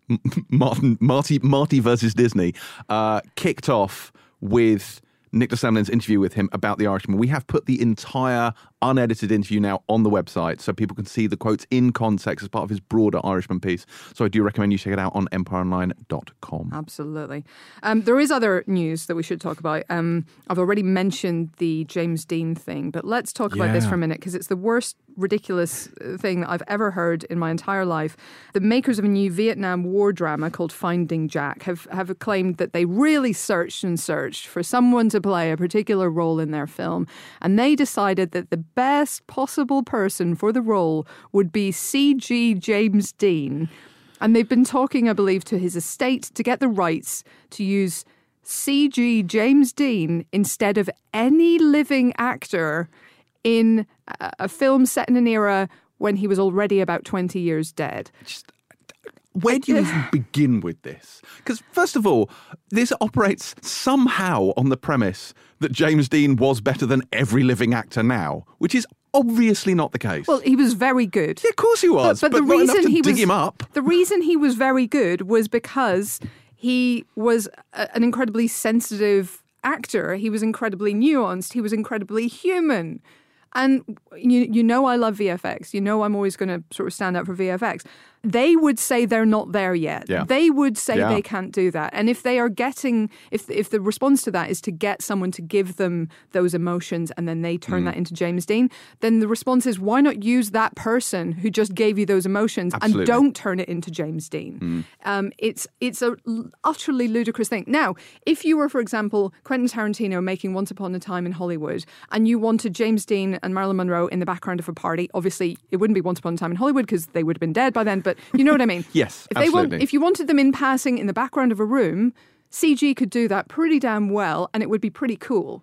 Martin, Marty, Marty versus Disney uh, kicked off with Nick de Semlyen's interview with him about The Irishman. We have put the entire unedited interview now on the website so people can see the quotes in context as part of his broader Irishman piece. So I do recommend you check it out on empireonline.com. Absolutely. Um, there is other news that we should talk about. Um, I've already mentioned the James Dean thing, but let's talk about this for a minute because it's the worst ridiculous uh, thing that I've ever heard in my entire life. The makers of a new Vietnam War drama called Finding Jack have, have claimed that they really searched and searched for someone to play a particular role in their film, and they decided that the best possible person for the role would be C.G. James Dean. And they've been talking, I believe, to his estate to get the rights to use CG James Dean instead of any living actor in a, film set in an era when he was already about 20 years dead. Where do you even [laughs] begin with this? Because, first of all, this operates somehow on the premise that James Dean was better than every living actor now, which is obviously not the case. Well, he was very good. yeah, of course he was, but, the not enough reason to he dig was him up. the reason he was very good was because he was a, an incredibly sensitive actor. He was incredibly nuanced. He was incredibly human. And you you know I love VFX. You know I'm always going to sort of stand up for VFX. They would say they're not there yet. Yeah. They would say Yeah. they can't do that. And if they are getting if if the response to that is to get someone to give them those emotions and then they Mm. turn that into James Dean, then the response is why not use that person who just gave you those emotions Absolutely. and don't turn it into James Dean. Um, it's it's a l- utterly ludicrous thing. Now, if you were, for example, Quentin Tarantino making Once Upon a Time in Hollywood, and you wanted James Dean and Marilyn Monroe in the background of a party, obviously it wouldn't be Once Upon a Time in Hollywood because they would have been dead by then. But you know what I mean? [laughs] Yes, If they want, absolutely. if you wanted them in passing in the background of a room, CG could do that pretty damn well, and it would be pretty cool.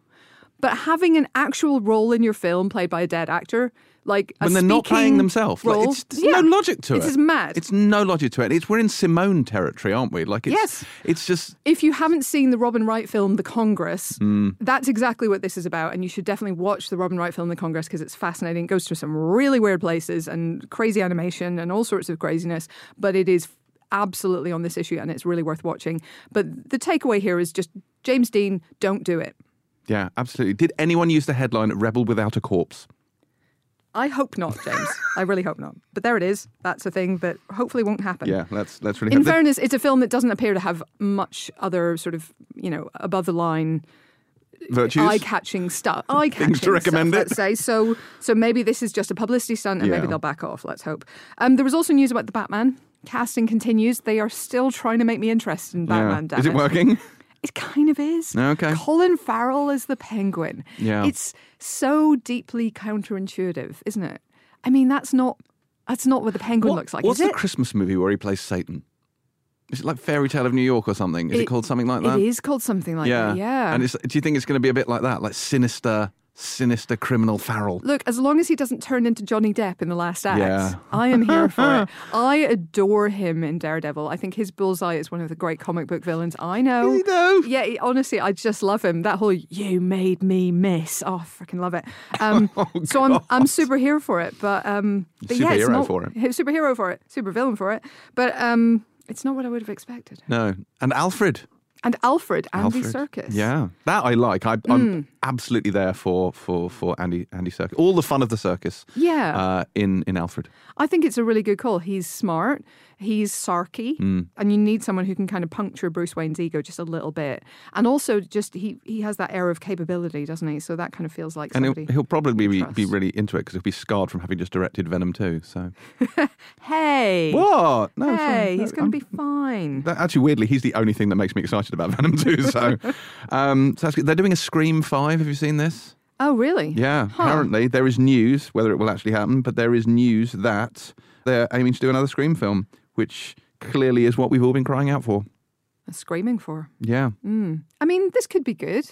But having an actual role in your film played by a dead actor, like a when they're not playing themselves. Like, it's, there's yeah, no logic to it's it. It's mad. It's no logic to it. It's we're in Simone territory, aren't we? Like it's, Yes. it's just if you haven't seen the Robin Wright film The Congress, Mm. that's exactly what this is about. And you should definitely watch the Robin Wright film The Congress because it's fascinating. It goes to some really weird places and crazy animation and all sorts of craziness. But it is absolutely on this issue and it's really worth watching. But the takeaway here is just James Dean, don't do it. yeah, absolutely. Did anyone use the headline "Rebel without a corpse"? I hope not, James. [laughs] I really hope not. But there it is. That's a thing that hopefully won't happen. Yeah, let's let's really. In fairness, it's a film that doesn't appear to have much other sort of, you know, above the line virtues. eye-catching stuff. Eye-catching [laughs] Things to recommend stuff, it. Let's say so. So maybe this is just a publicity stunt, and maybe they'll back off. Let's hope. Um, there was also news about the Batman. Casting continues. They are still trying to make me interested in Batman. damn Is it working? [laughs] It kind of is. Okay. Colin Farrell is the Penguin. Yeah. It's so deeply counterintuitive, isn't it? I mean, that's not that's not what the Penguin What- looks like, What's is the it? Christmas movie where he plays Satan? Is it like Fairy Tale of New York or something? Is it, It- called something like that? It is called something like yeah, that. Yeah. And it's, do you think it's going to be a bit like that, like sinister, sinister criminal Farrell? Look, as long as he doesn't turn into Johnny Depp in the last act, Yeah. I am here for it. [laughs] I adore him in Daredevil. I think his bullseye is one of the great comic book villains. I know. You know? Yeah, he- honestly, I just love him. That whole "you made me miss," oh, I freaking love it. Um, [laughs] so I'm I'm super here for it, but um, but yeah, it's Superhero not, for it. [laughs] superhero for it, super villain for it, but um, it's not what I would have expected. No. And Alfred. And Alfred, Andy Alfred. Serkis. Yeah, that I like. I, Hmm. I'm absolutely there for for for Andy Andy Serkis. All the fun of the circus. Yeah. Uh, in in Alfred. I think it's a really good call. He's smart, he's sarky, Hmm. and you need someone who can kind of puncture Bruce Wayne's ego just a little bit. And also, just he he has that air of capability, doesn't he? So that kind of feels like And somebody. he'll, he'll probably be, be really into it because he'll be scarred from having just directed Venom 2. So [laughs] hey, what? No, hey, he's going to be fine. That, actually, weirdly, he's the only thing that makes me excited about [laughs] Venom 2. So, [laughs] um, so they're doing a Scream 5. Have you seen this? Oh, really? Yeah. Huh. Apparently, there is news, whether it will actually happen, but there is news that they're aiming to do another Scream film, which clearly is what we've all been crying out for. Screaming for. Yeah. I mean, this could be good.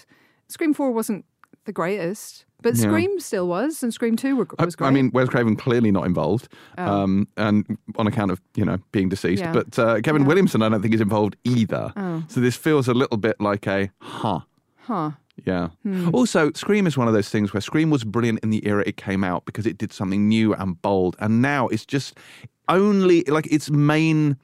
Scream Four wasn't the greatest, but Yeah. Scream still was, and Scream Two was great. I mean, Wes Craven clearly not involved, um, and on account of you know being deceased. Yeah. But uh, Kevin Yeah. Williamson, I don't think is involved either. Oh. So this feels a little bit like a huh. huh? Yeah. Hmm. Also, Scream is one of those things where Scream was brilliant in the era it came out because it did something new and bold, and now it's just only like its main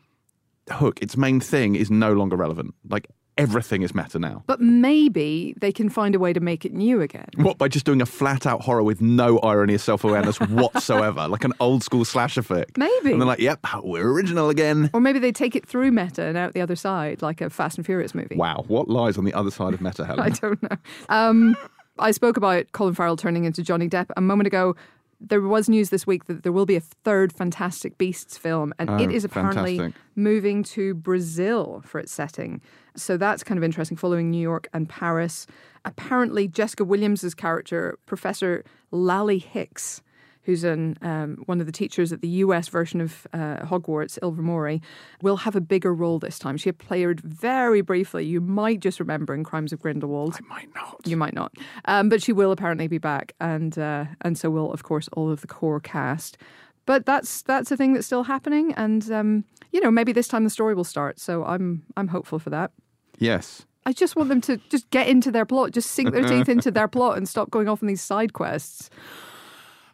hook, its main thing is no longer relevant. Like everything is meta now. But maybe they can find a way to make it new again. What by just doing a flat out horror with no irony or self awareness [laughs] whatsoever, like an old school slasher flick? Maybe. And they're like, "Yep, we're original again." Or maybe they take it through meta and out the other side, like a Fast and Furious movie. Wow, what lies on the other side of meta, [laughs] Helen? I don't know. Um, I spoke about Colin Farrell turning into Johnny Depp a moment ago. There was news this week that there will be a third Fantastic Beasts film, and Oh, it is apparently fantastic. moving to Brazil for its setting. So that's kind of interesting, following New York and Paris. Apparently, Jessica Williams' character, Professor Lally Hicks, who's an, um, one of the teachers at the US version of uh, Hogwarts, Ilvermorny, will have a bigger role this time. She appeared very briefly. You might just remember in Crimes of Grindelwald. I might not. You might not, um, but she will apparently be back, and uh, and so will of course all of the core cast. But that's that's a thing that's still happening, and um, you know maybe this time the story will start. So I'm I'm hopeful for that. Yes. I just want them to just get into their plot, just sink their teeth [laughs] into their plot, and stop going off on these side quests.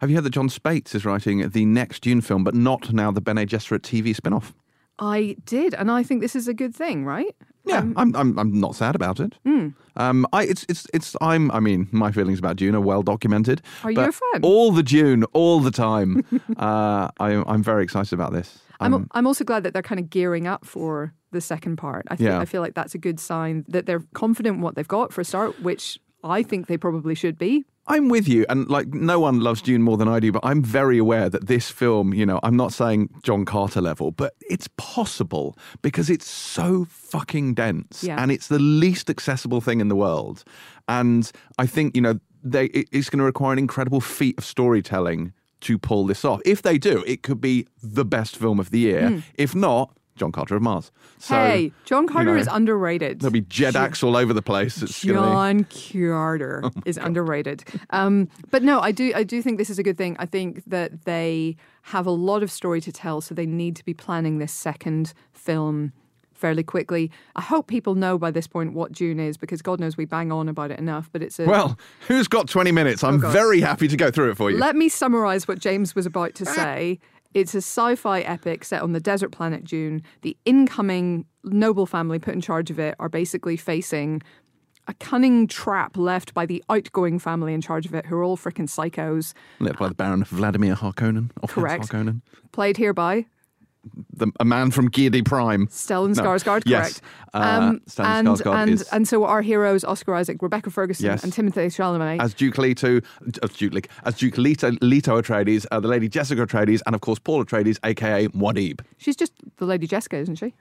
Have you heard that Jon Spaihts is writing the next Dune film, but not now the Bene Gesserit TV spin off? I did, and I think this is a good thing, right? Yeah, Um, I'm, I'm I'm not sad about it. Hmm. Um, I it's it's it's I'm I mean my feelings about Dune are well documented. Are you a fan? All the Dune, all the time. [laughs] uh, I, I'm very excited about this. I'm, Um, I'm also glad that they're kind of gearing up for the second part. I, feel Yeah. I feel like that's a good sign that they're confident what they've got for a start, which I think they probably should be. I'm with you, and like no one loves Dune more than I do, but I'm very aware that this film, you know, I'm not saying John Carter level, but it's possible because it's so fucking dense, Yeah. and it's the least accessible thing in the world. And I think you know they it's going to require an incredible feat of storytelling to pull this off. If they do, it could be the best film of the year. Hmm. If not, John Carter of Mars. So, hey, John Carter know, is underrated. There'll be Jeddaks all over the place. It's gonna be- John Carter [laughs] is underrated. Um, but no, I do I do think this is a good thing. I think that they have a lot of story to tell, so they need to be planning this second film fairly quickly. I hope people know by this point what Dune is because God knows we bang on about it enough. But it's a Well, who's got 20 minutes? I'm Oh, very happy to go through it for you. Let me summarize what James was about to say. It's a sci fi epic set on the desert planet Dune. The incoming noble family put in charge of it are basically facing a cunning trap left by the outgoing family in charge of it, who are all frickin' psychos, Led by the Baron Vladimir Harkonnen. Correct. Harkonnen. played here by The, a man from Giedi Prime. Stellan No. Skarsgård, Yes. correct? Um, Uh, Stellan and Skarsgård and is- and so our heroes Oscar Isaac, Rebecca Ferguson, Yes. and Timothée Chalamet. As Duke Leto, as Duke, Le- as Duke Leto, Leto Atreides, uh, the Lady Jessica Atreides, and of course Paul Atreides, aka Muad'Dib. She's just the Lady Jessica, isn't she?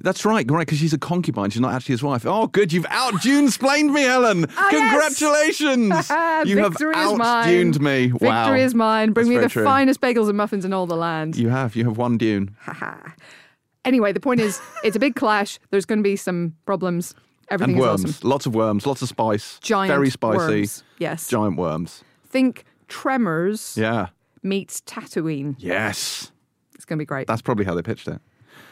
That's right, right, because she's a concubine. She's not actually his wife. Oh, good, you've out Dune splained me, Helen. [laughs] Ah, yes. Congratulations. [laughs] you have Victory is out mine. Duned me. wow. Victory is mine. Bring That's me the true. finest bagels and muffins in all the land. You have, you have one Dune. Anyway, the point is, [laughs] it's a big clash. There's going to be some problems. Everything and is worms. awesome. Lots of worms, lots of spice. Giant Very spicy. worms. Yes. Giant worms. Think Tremors Yeah. meets Tatooine. Yes. It's going to be great. That's probably how they pitched it.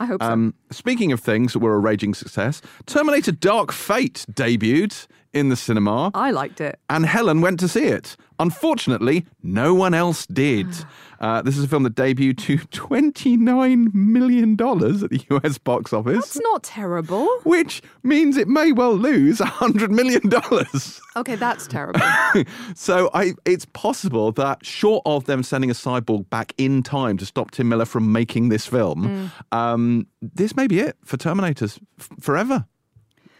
I hope so. Um, speaking of things that were a raging success, Terminator Dark Fate debuted in the cinema. I liked it. and Helen went to see it. Unfortunately, no one else did. [sighs] Uh, this is a film that debuted to [laughs] $29 million at the US box office, It's not terrible. which means it may well lose $100 million. Okay, that's [laughs] terrible. so I, it's possible that, short of them sending a cyborg back in time to stop Tim Miller from making this film, um, this may be it for Terminators f- forever.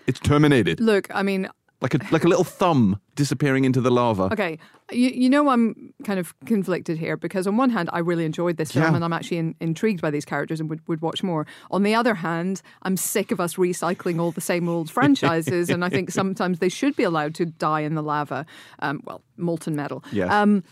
It's terminated. Look, I mean, Like a, like a little thumb disappearing into the lava. okay, you, you know I'm kind of conflicted here because on one hand I really enjoyed this film Yeah. and I'm actually in, intrigued by these characters and would, would watch more. On the other hand, I'm sick of us recycling all the same old franchises and I think [laughs] sometimes they should be allowed to die in the lava. Um, well, molten metal. Yes. Um,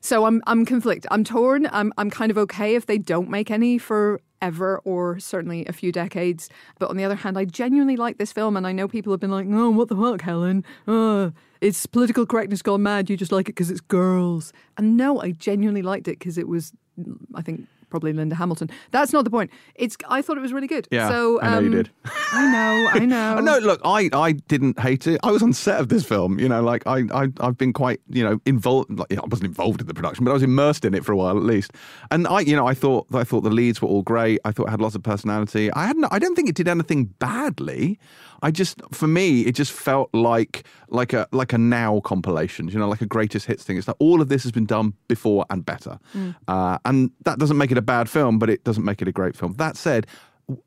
so I'm I'm conflicted. I'm torn. I'm I'm kind of okay if they don't make any for ever or certainly a few decades. But on the other hand, I genuinely like this film, and I know people have been like, "Oh, what the fuck, Helen? Uh, it's political correctness gone mad. You just like it because it's girls." And no, I genuinely liked it because it was, I think. Probably Linda Hamilton. That's not the point. It's. I thought it was really good. Yeah, so I know you um, did. I know. I [laughs] know. No, look, I, I didn't hate it. I was on set of this film. You know, like I, I I've been quite you know involved. Like, I wasn't involved in the production, but I was immersed in it for a while at least. And I, you know, I thought I thought the leads were all great. I thought it had lots of personality. I hadn't. I don't think it did anything badly. I just, for me, it just felt like like a like a now compilation. You know, like a greatest hits thing. It's like all of this has been done before and better. Uh, and that doesn't make it a bad film, but it doesn't make it a great film. That said.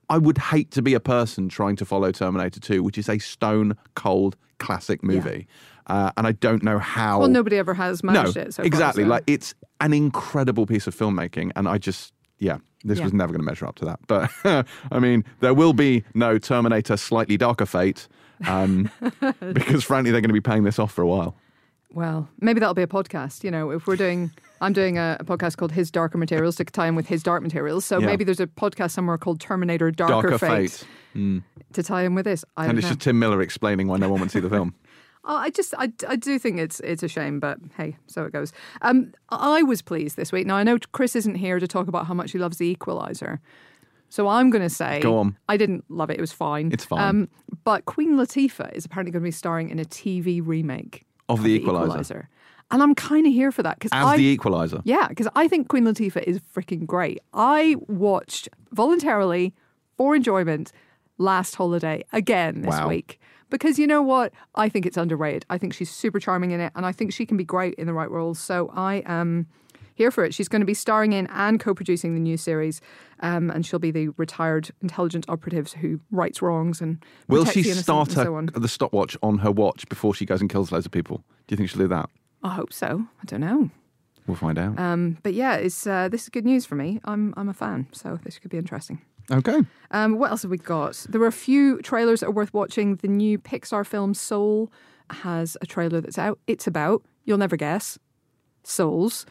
I would hate to be a person trying to follow Terminator 2, which is a stone cold classic movie. Uh, and I don't know how. Well, nobody ever has no, managed it. So far, exactly. so- Like it's an incredible piece of filmmaking, and I just, yeah, this Yeah. was never going to measure up to that. But [laughs] I mean, there will be no Terminator Slightly Darker Fate, um, [laughs] because frankly, they're going to be paying this off for a while. Well, maybe that'll be a podcast. You know, if we're doing, I'm doing a, a podcast called His Darker Materials to tie in with His Dark Materials. So Yeah. maybe there's a podcast somewhere called Terminator Darker, Darker Fate, Fate. to tie in with this. I And it's know. just Tim Miller explaining why no one would see the film. [laughs] Oh, I just, I, I do think it's it's a shame, but hey, so it goes. Um, I was pleased this week. Now I know Chris isn't here to talk about how much he loves The Equalizer, so I'm going to say, Go on. I didn't love it. It was fine. It's fine. Um, but Queen Latifah is apparently going to be starring in a TV remake Of The Equalizer. and I'm kind of here for that because As I the Equalizer. yeah, because I think Queen Latifah is freaking great. I watched voluntarily for enjoyment last holiday again this Wow. week. Because you know what? I think it's underrated. I think she's super charming in it, and I think she can be great in the right roles. So I am here for it. She's going to be starring in and co producing the new series, um, and she'll be the retired intelligence operative who rights wrongs and Will she start her, so the stopwatch on her watch before she goes and kills loads of people? Do you think she'll do that? I hope so. I don't know. We'll find out. Um, but yeah, it's uh, this is good news for me. I'm I'm a fan, so this could be interesting. Okay. Um, what else have we got? There were a few trailers that are worth watching. The new Pixar film Soul has a trailer that's out. It's about you'll never guess souls.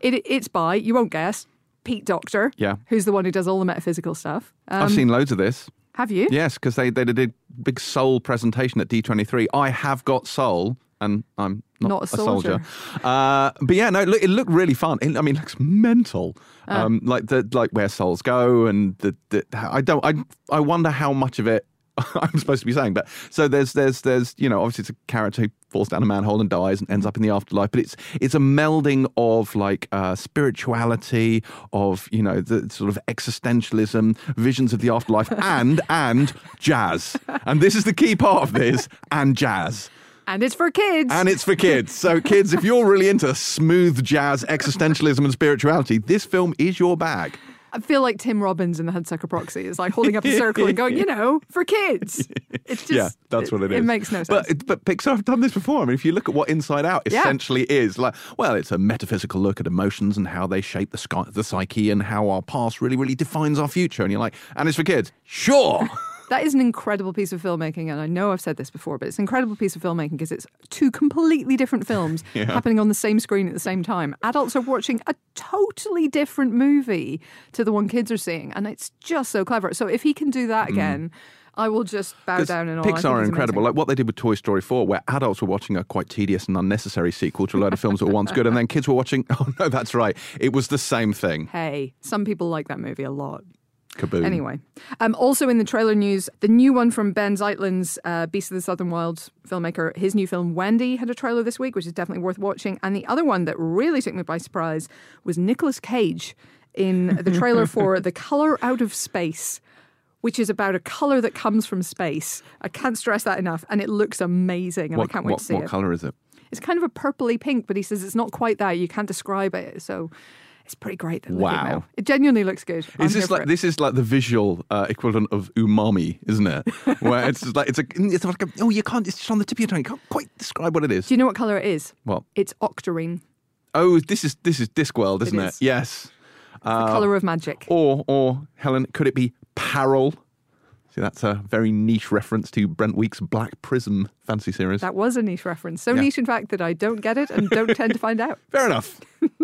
It, it's by you won't guess Pete Docter. Yeah. who's the one who does all the metaphysical stuff. Um, I've seen loads of this. Have you? Yes, because they, they did a big soul presentation at D23. I have got soul, and I'm not, Not a soldier. Uh, but yeah, no, it, look, it looked really fun. It, I mean, it looks mental. Um, like the like where souls go, and the, the I don't I I wonder how much of it [laughs] I'm supposed to be saying. But so there's there's there's you know obviously it's a character who falls down a manhole and dies and ends up in the afterlife. But it's it's a melding of like uh, spirituality, of you know the sort of existentialism, visions of the afterlife, and and jazz. [laughs] And this is the key part of this and jazz. And it's for kids. And it's for kids. So, kids, if you're really into smooth jazz, existentialism, and spirituality, this film is your bag. I feel like Tim Robbins in the Hudsucker Proxy is like holding up a circle and going, you [laughs] know, for kids. It's just, yeah, that's what it is. It makes no sense. But, but Pixar have done this before. I mean, if you look at what Inside Out Yeah. essentially is, like, well, it's a metaphysical look at emotions and how they shape the, sky, the psyche and how our past really, really defines our future. And you're like, and it's for kids. Sure. [laughs] That is an incredible piece of filmmaking, and I know I've said this before, but it's an incredible piece of filmmaking because it's two completely different films [laughs] happening on the same screen at the same time. Adults are watching a totally different movie to the one kids are seeing, and it's just so clever. So if he can do that mm. again, I will just bow down and all. Pixar are incredible. amazing. Like what they did with Toy Story 4, where adults were watching a quite tedious and unnecessary sequel to a load of films that were once good, and then kids were watching, [laughs] oh no, that's right. It was the same thing. Hey, some people like that movie a lot. Kaboom. Anyway, um, also in the trailer news, the new one from Benh Zeitlin's uh, Beast of the Southern Wild filmmaker, his new film Wendy had a trailer this week, which is definitely worth watching. And the other one that really took me by surprise was Nicolas Cage in the trailer [laughs] for The Color Out of Space. Which is about a color that comes from space. I can't stress that enough, and it looks amazing, and what, I can't wait what, to see what it. What color is it? It's kind of a purpley pink, but he says it's not quite that. You can't describe it, so it's pretty great. That Wow. it genuinely looks good. I'm Is this like this is like the visual uh, equivalent of umami, isn't it? [laughs] Where it's just like it's a it's like a, oh you can't it's just on the tip of your tongue. You can't quite describe what it is. Do you know what color it is? What? It's octarine, Oh, this is this is Discworld, isn't it? is. Yes. the color of magic. Or or Helen, could it be paryl? See, that's a very niche reference to Brent Weeks' Black Prism fancy series. That was a niche reference. So Yeah. niche, in fact, that I don't get it and [laughs] don't tend to find out. Fair enough. [laughs]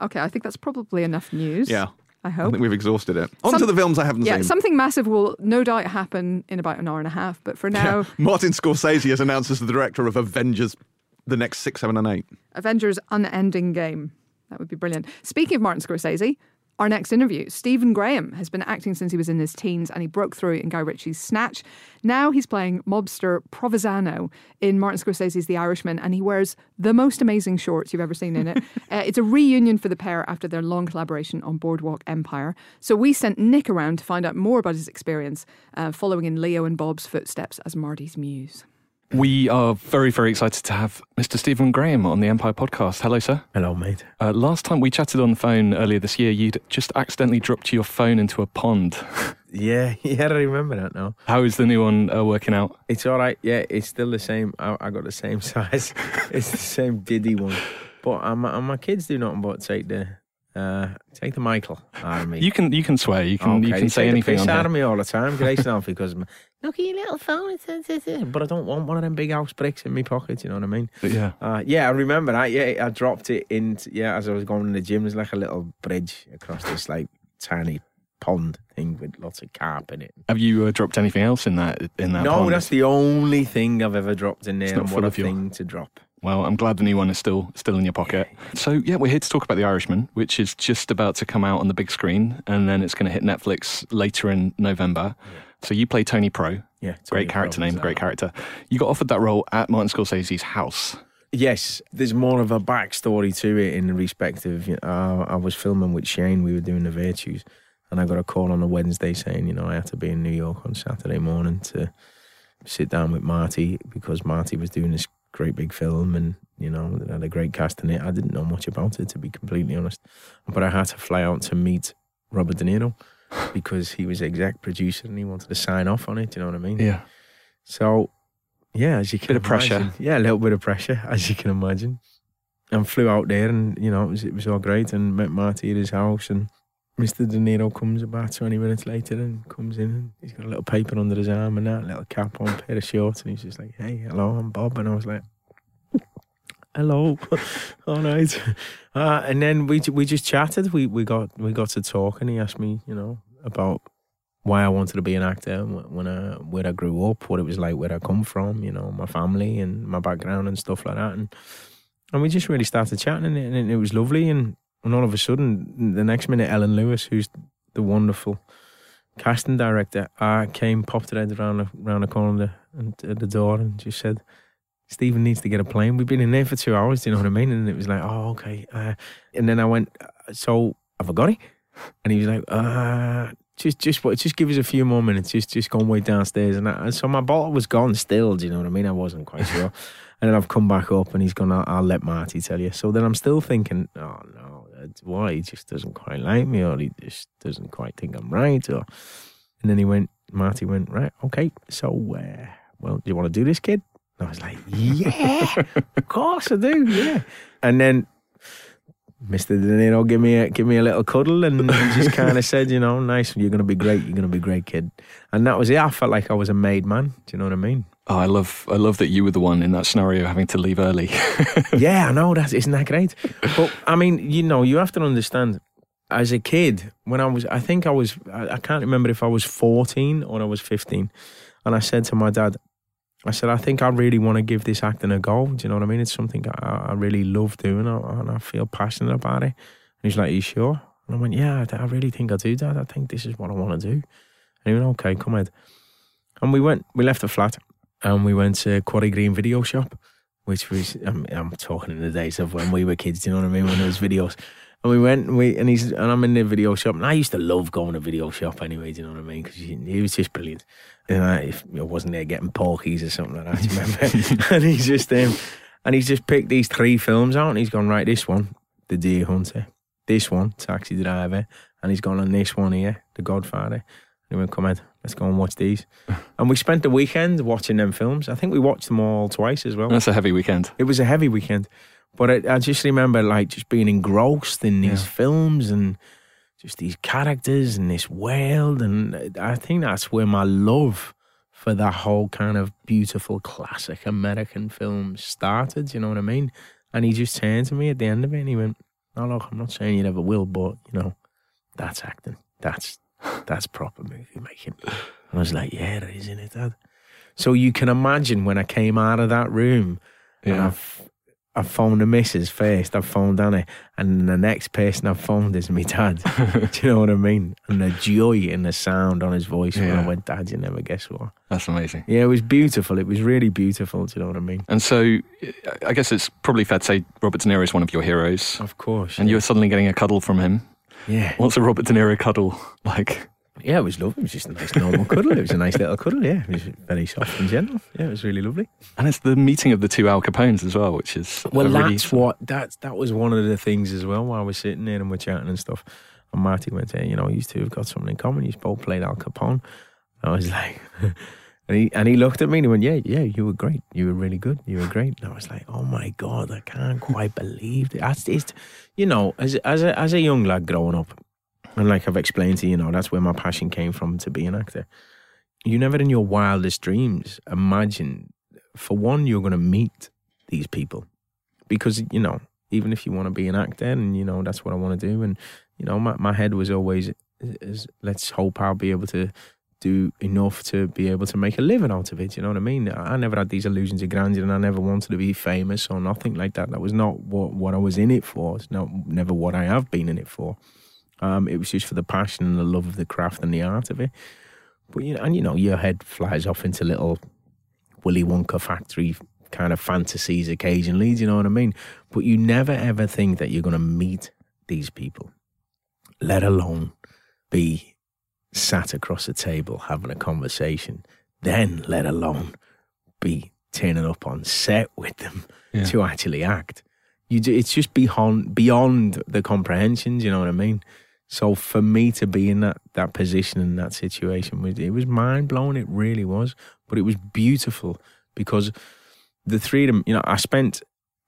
Okay, I think that's probably enough news. Yeah. I hope. I think we've exhausted it. On Some- to the films I haven't seen. yeah, seen. something massive will no doubt happen in about an hour and a half. But for now, [laughs] Martin Scorsese has announced as the director of Avengers the next six, seven, and eight. Avengers Unending Game. That would be brilliant. Speaking of Martin Scorsese, our next interview, Stephen Graham has been acting since he was in his teens and he broke through in Guy Ritchie's Snatch. Now he's playing mobster Provenzano in Martin Scorsese's The Irishman and he wears the most amazing shorts you've ever seen in it. [laughs] uh, it's a reunion for the pair after their long collaboration on Boardwalk Empire. So we sent Nick around to find out more about his experience uh, following in Leo and Bob's footsteps as Marty's muse. We are very, very excited to have Mr. Stephen Graham on the Empire podcast. Hello, sir. Hello, mate. Uh, last time we chatted on the phone earlier this year, you'd just accidentally dropped your phone into a pond. [laughs] Yeah, [laughs] yeah, I remember that now. How is the new one uh, working out? It's all right. Yeah, it's still the same. I, I got the same [laughs] size. it's the same Diddy one. But um, and my kids do nothing but take the uh, take the Michael out of me. You can you can swear. You can you can they say anything piss out of me all the time. Grayson off because look at your little phone. It says it's, it's-" But I don't want one of them big house bricks in my pocket. You know what I mean? But yeah. Uh, yeah, I remember that. Yeah, I dropped it in. Yeah, as I was going in the gym, there's like a little bridge across this like tiny pond thing with lots of carp in it. Have you uh, dropped anything else in that in that? no, pond? that's the only thing I've ever dropped in there. not and full what a of your- thing to drop. Well, I'm glad the new one is still still in your pocket. So yeah, we're here to talk about The Irishman, which is just about to come out on the big screen, and then it's going to hit Netflix later in November. So you play Tony Pro, Yeah, great Tony character Pro name, great character. You got offered that role at Martin Scorsese's house. Yes, there's more of a backstory to it in respect of. you know, I was filming with Shane. We were doing the Virtues, and I got a call on a Wednesday saying, you know, I had to be in New York on Saturday morning to sit down with Marty because Marty was doing this great big film, and you know, it had a great cast in it. I didn't know much about it, to be completely honest, but I had to fly out to meet Robert De Niro because he was exec producer and he wanted to sign off on it. You know what I mean? Yeah. So, yeah, as you can Bit of pressure. imagine- Yeah, a little bit of pressure, as you can imagine. And flew out there, and you know, it was it was all great. And met Marty at his house, and Mr. De Niro comes about twenty minutes later and comes in, and he's got a little paper under his arm and that little cap on, pair of shorts, and he's just like, "Hey, hello, I'm Bob," and I was like. Hello, [laughs] all right, [laughs] uh, and then we we just chatted. We we got we got to talk, and he asked me, you know, about why I wanted to be an actor, when I where I grew up, what it was like, where I come from, you know, my family and my background and stuff like that, and and we just really started chatting, and it, and it was lovely, and and all of a sudden, the next minute, Ellen Lewis, who's the wonderful casting director uh, came, popped her head around the, around the corner and at the door and just said, Stephen needs to get a plane. We've been in there for two hours, do you know what I mean? And it was like, oh, okay. Uh, and then I went, "Uh, so have I got it? And he was like, uh, just, just. Just give us a few more minutes. Just, just go and wait downstairs. And, I, and so my bottle was gone still. Do you know what I mean? I wasn't quite [laughs] sure. and then I've come back up, and he's gone. I'll, I'll let Marty tell you. So then I'm still thinking, oh no, why he just doesn't quite like me, or he just doesn't quite think I'm right, or. And then he went. Marty went right. Okay, so uh, well, do you want to do this, kid? And I was like, yeah, of course I do, yeah. And then Mr. De Niro give me a give me a little cuddle and just kind of [laughs] said, you know, nice, you're gonna be great, you're gonna be great, kid. And that was it. I felt like I was a made man. Do you know what I mean? Oh, I love I love that you were the one in that scenario having to leave early. [laughs] yeah, I know that isn't that great. But I mean, you know, you have to understand. As a kid, when I was, I think I was, I, I can't remember if I was 14 or I was 15, and I said to my dad, I said, I think I really want to give this acting a go. Do you know what I mean? It's something I, I really love doing and I feel passionate about it. And he's like, Are you sure? And I went, Yeah, I, really think I do, Dad. I think this is what I want to do. And he went, Okay, come ahead. And we went, we left the flat and we went to Quarry Green Video Shop, which was, I'm, I'm talking in the days of when we were kids, do you know what I mean? When there was videos. And we went, and we and he's and I'm in the video shop, and I used to love going to video shop anyway. Do you know what I mean? Because he was just brilliant. And I, if I wasn't there getting porkies or something like that, do you remember? [laughs] [laughs] and he's just um, and he's just picked these three films out, and he's gone right. This one, The Deer Hunter. This one, Taxi Driver, and he's gone on this one here, The Godfather. And he went, "Come on, let's go and watch these." [laughs] and we spent the weekend watching them films. I think we watched them all twice as well. That's a heavy weekend. It was a heavy weekend. But I, I just remember like just being engrossed in these Yeah. films and just these characters and this world. And I think that's where my love for that whole kind of beautiful classic American film started. You know what I mean? And he just turned to me at the end of it and he went, No, look, I'm not saying you never will, but you know, that's acting. That's that's proper movie making. And I was like, Yeah, it is, isn't it, Dad? So you can imagine when I came out of that room and Yeah. I've I've phoned the missus first, I've phoned Annie, and the next person I've phoned is my dad. [laughs] Do you know what I mean? And the joy and the sound on his voice when I Yeah. went, Dad, you never guess what. That's amazing. Yeah, it was beautiful. It was really beautiful. Do you know what I mean? And so, I guess it's probably fair to say Robert De Niro is one of your heroes, Of course. and you're suddenly getting a cuddle from him. yeah. What's a Robert De Niro cuddle [laughs] like? Yeah, it was lovely. It was just a nice normal cuddle. It was a nice little cuddle, yeah. It was very soft and gentle. Yeah, it was really lovely. And it's the meeting of the two Al Capones as well, which is Well, a really- that's what that that was one of the things as well. While we're sitting there and we're chatting and stuff, and Marty went, "Hey, you know, you two have got something in common. You both played Al Capone." I was [laughs] like, and he and he looked at me and he went, "Yeah, yeah, you were great. You were really good. You were great." And I was like, "Oh my god, I can't quite believe it." That's it's, you know, as as a as a young lad growing up, and like I've explained to you, you know, that's where my passion came from to be an actor. You never in your wildest dreams imagine, for one, you're going to meet these people. Because you know even if you want to be an actor and you know that's what I want to do and you know my, my head was always is, let's hope I'll be able to do enough to be able to make a living out of it you know what I mean? I never had these illusions of grandeur and I never wanted to be famous or nothing like that. That was not what, what I was in it for. It's not never what I have been in it for um, it was just for the passion and the love of the craft and the art of it but you know and you know your head flies off into little Willy Wonka factory kind of fantasies occasionally. Do you know what I mean? But you never ever think that you're going to meet these people, let alone be sat across a table having a conversation, then let alone be turning up on set with them Yeah. to actually act. You do, it's just beyond beyond the comprehensions. You know what I mean? So for me to be in that that position and that situation was it was mind blowing. It really was, but it was beautiful because the three of them. You know, I spent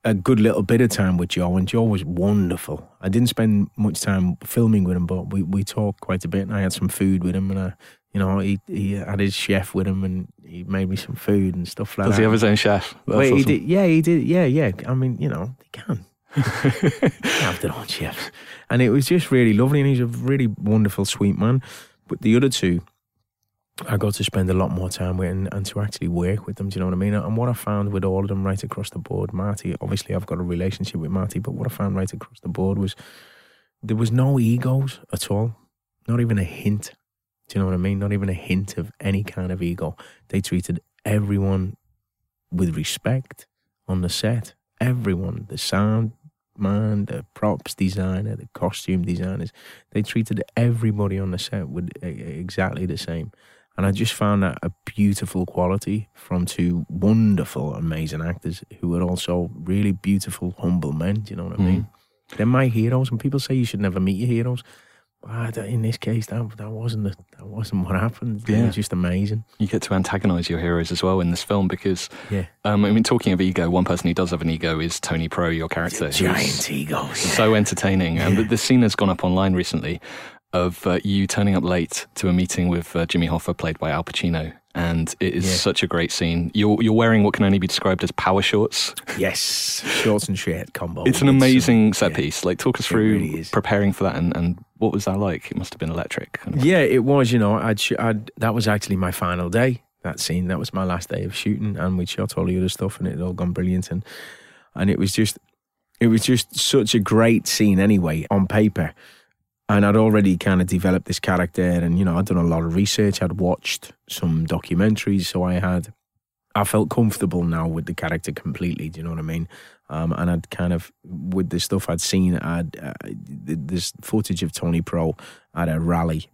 a good little bit of time with Joe, and Joe was wonderful. I didn't spend much time filming with him, but we we talked quite a bit, and I had some food with him, and I. You know, he he had his chef with him, and he made me some food and stuff like Does that. he have his own chef? That's Wait, he did. Yeah, he did. Yeah, yeah. I mean, you know, he can. Have their own chefs, and it was just really lovely. And he's a really wonderful, sweet man. But the other two, I got to spend a lot more time with and, and to actually work with them. Do you know what I mean? And what I found with all of them, right across the board, Marty. Obviously, I've got a relationship with Marty, but what I found right across the board was there was no egos at all, not even a hint. Do you know what I mean? Not even a hint of any kind of ego. They treated everyone with respect on the set. Everyone, the sound man, the props designer, the costume designers, they treated everybody on the set with exactly the same. And I just found that a beautiful quality from two wonderful, amazing actors who were also really beautiful, humble men. Do you know what I mean? Hmm. They're my heroes. And people say you should never meet your heroes. But in this case, that, that wasn't the, that wasn't what happened. Yeah. were just amazing. You get to antagonize your heroes as well in this film because, Yeah. um, I mean, talking of ego, one person who does have an ego is Tony Pro, your character. Giant egos. So entertaining. And the, the scene has gone up online recently of uh, you turning up late to a meeting with uh, Jimmy Hoffa, played by Al Pacino. And it is Yeah. such a great scene. You're, you're wearing what can only be described as power shorts. Yes, shorts and shirt combo. It's an amazing set yeah. piece. Like, talk us It through really preparing for that and, and what was that like? It must have been electric. kind of. Yeah, it was. You know, I'd, sh- I'd that was actually my final day. That scene, that was my last day of shooting, and we shot all the other stuff, and it had all gone brilliant, and and it was just, it was just such a great scene anyway on paper, and I'd already kind of developed this character, and you know, I'd done a lot of research, I'd watched some documentaries, so I had, I felt comfortable now with the character completely. Do you know what I mean? Um, and I'd kind of with the stuff I'd seen, I'd uh, this footage of Tony Pro at a rally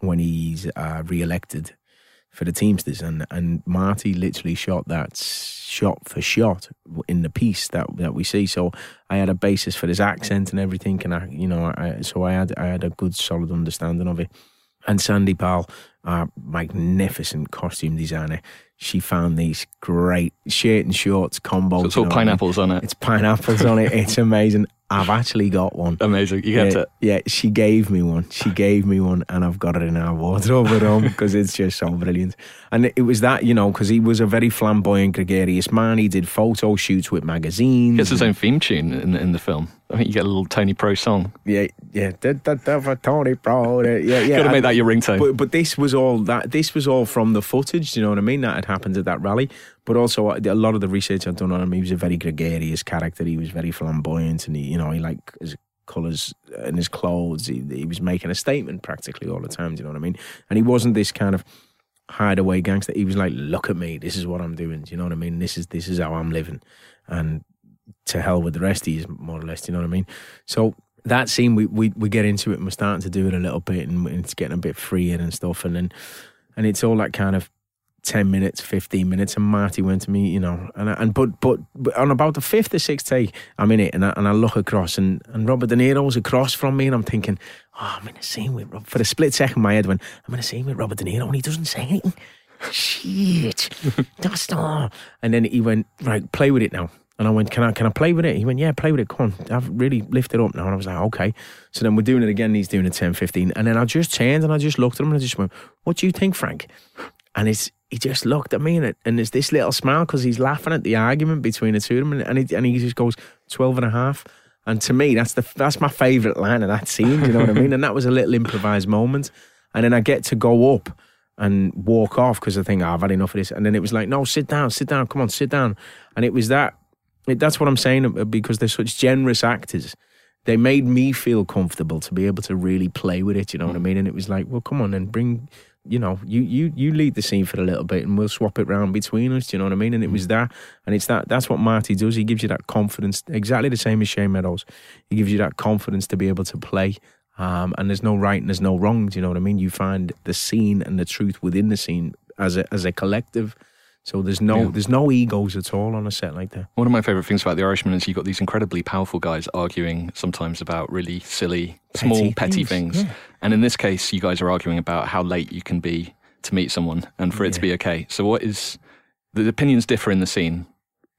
when he's uh, re-elected for the Teamsters, and and Marty literally shot that shot for shot in the piece that that we see. So I had a basis for his accent and everything, and I, you know, I, so I had I had a good solid understanding of it. And Sandy Powell, our magnificent costume designer, she found these great shirt and shorts combos. So it's all know what I mean? pineapples on it. It's pineapples on it. It's amazing. I've actually got one. Amazing. You get yeah, it. yeah, she gave me one. She gave me one, and I've got it in our wardrobe at home because it's just so brilliant. And it was that, you know, because he was a very flamboyant, gregarious man. He did photo shoots with magazines. He gets his own theme tune in, in the film. I think you get a little Tony Pro song. Yeah, yeah. Tony Pro. Yeah, yeah. Got to make that your ringtone. But but this was all that. This was all from the footage. You know what I mean? That had happened at that rally. But also uh, a lot of the research I've done on him. He was a very gregarious character. He was very flamboyant, and he, you know, he liked his colours and his clothes. He, he was making a statement practically all the time. Do you know what I mean? And he wasn't this kind of hideaway gangster. He was like, "Look at me. This is what I'm doing." Do you know what I mean? This is this is how I'm living, and to hell with the rest you, more or less. Do you know what I mean? So that scene, we, we we get into it and we're starting to do it a little bit, and it's getting a bit freer and stuff, and then and it's all that kind of. 10 minutes 15 minutes and Marty went to me you know and I, and but, but but on about the fifth or sixth take I'm in it and I, and I look across and, and Robert De Niro's across from me and I'm thinking oh I'm in a scene with Rob for a split second my head went I'm in a scene with Robert De Niro and he doesn't say anything shit [laughs] that's not and then he went right play with it now and I went, can I can I play with it? He went, yeah, play with it. Come on, I've really lifted up now. And I was like, okay. So then we're doing it again. And he's doing it 10, 15. And then I just turned and I just looked at him and I just went, what do you think, Frank? And it's, he just looked at me and, it, and there's this little smile because he's laughing at the argument between the two of them. And, and, he, and he just goes, 12 and a half. And to me, that's the that's my favourite line of that scene. You know what I mean? And that was a little improvised moment. And then I get to go up and walk off because I think oh, I've had enough of this. And then it was like, no, sit down, sit down, come on, sit down. And it was that. It, that's what I'm saying uh, because they're such generous actors. They made me feel comfortable to be able to really play with it. You know what I mean? And it was like, well, come on and bring. You know, you you you lead the scene for a little bit, and we'll swap it round between us. Do you know what I mean? And it was that, and it's that. That's what Marty does. He gives you that confidence, exactly the same as Shane Meadows. He gives you that confidence to be able to play. Um, and there's no right and there's no wrong. Do you know what I mean? You find the scene and the truth within the scene as a as a collective. So there's no Yeah. there's no egos at all on a set like that. One of my favourite things about The Irishman is you've got these incredibly powerful guys arguing sometimes about really silly, small, Petty petty things, things. yeah. And in this case, you guys are arguing about how late you can be to meet someone and for it to be okay. So, what is the opinions differ in the scene?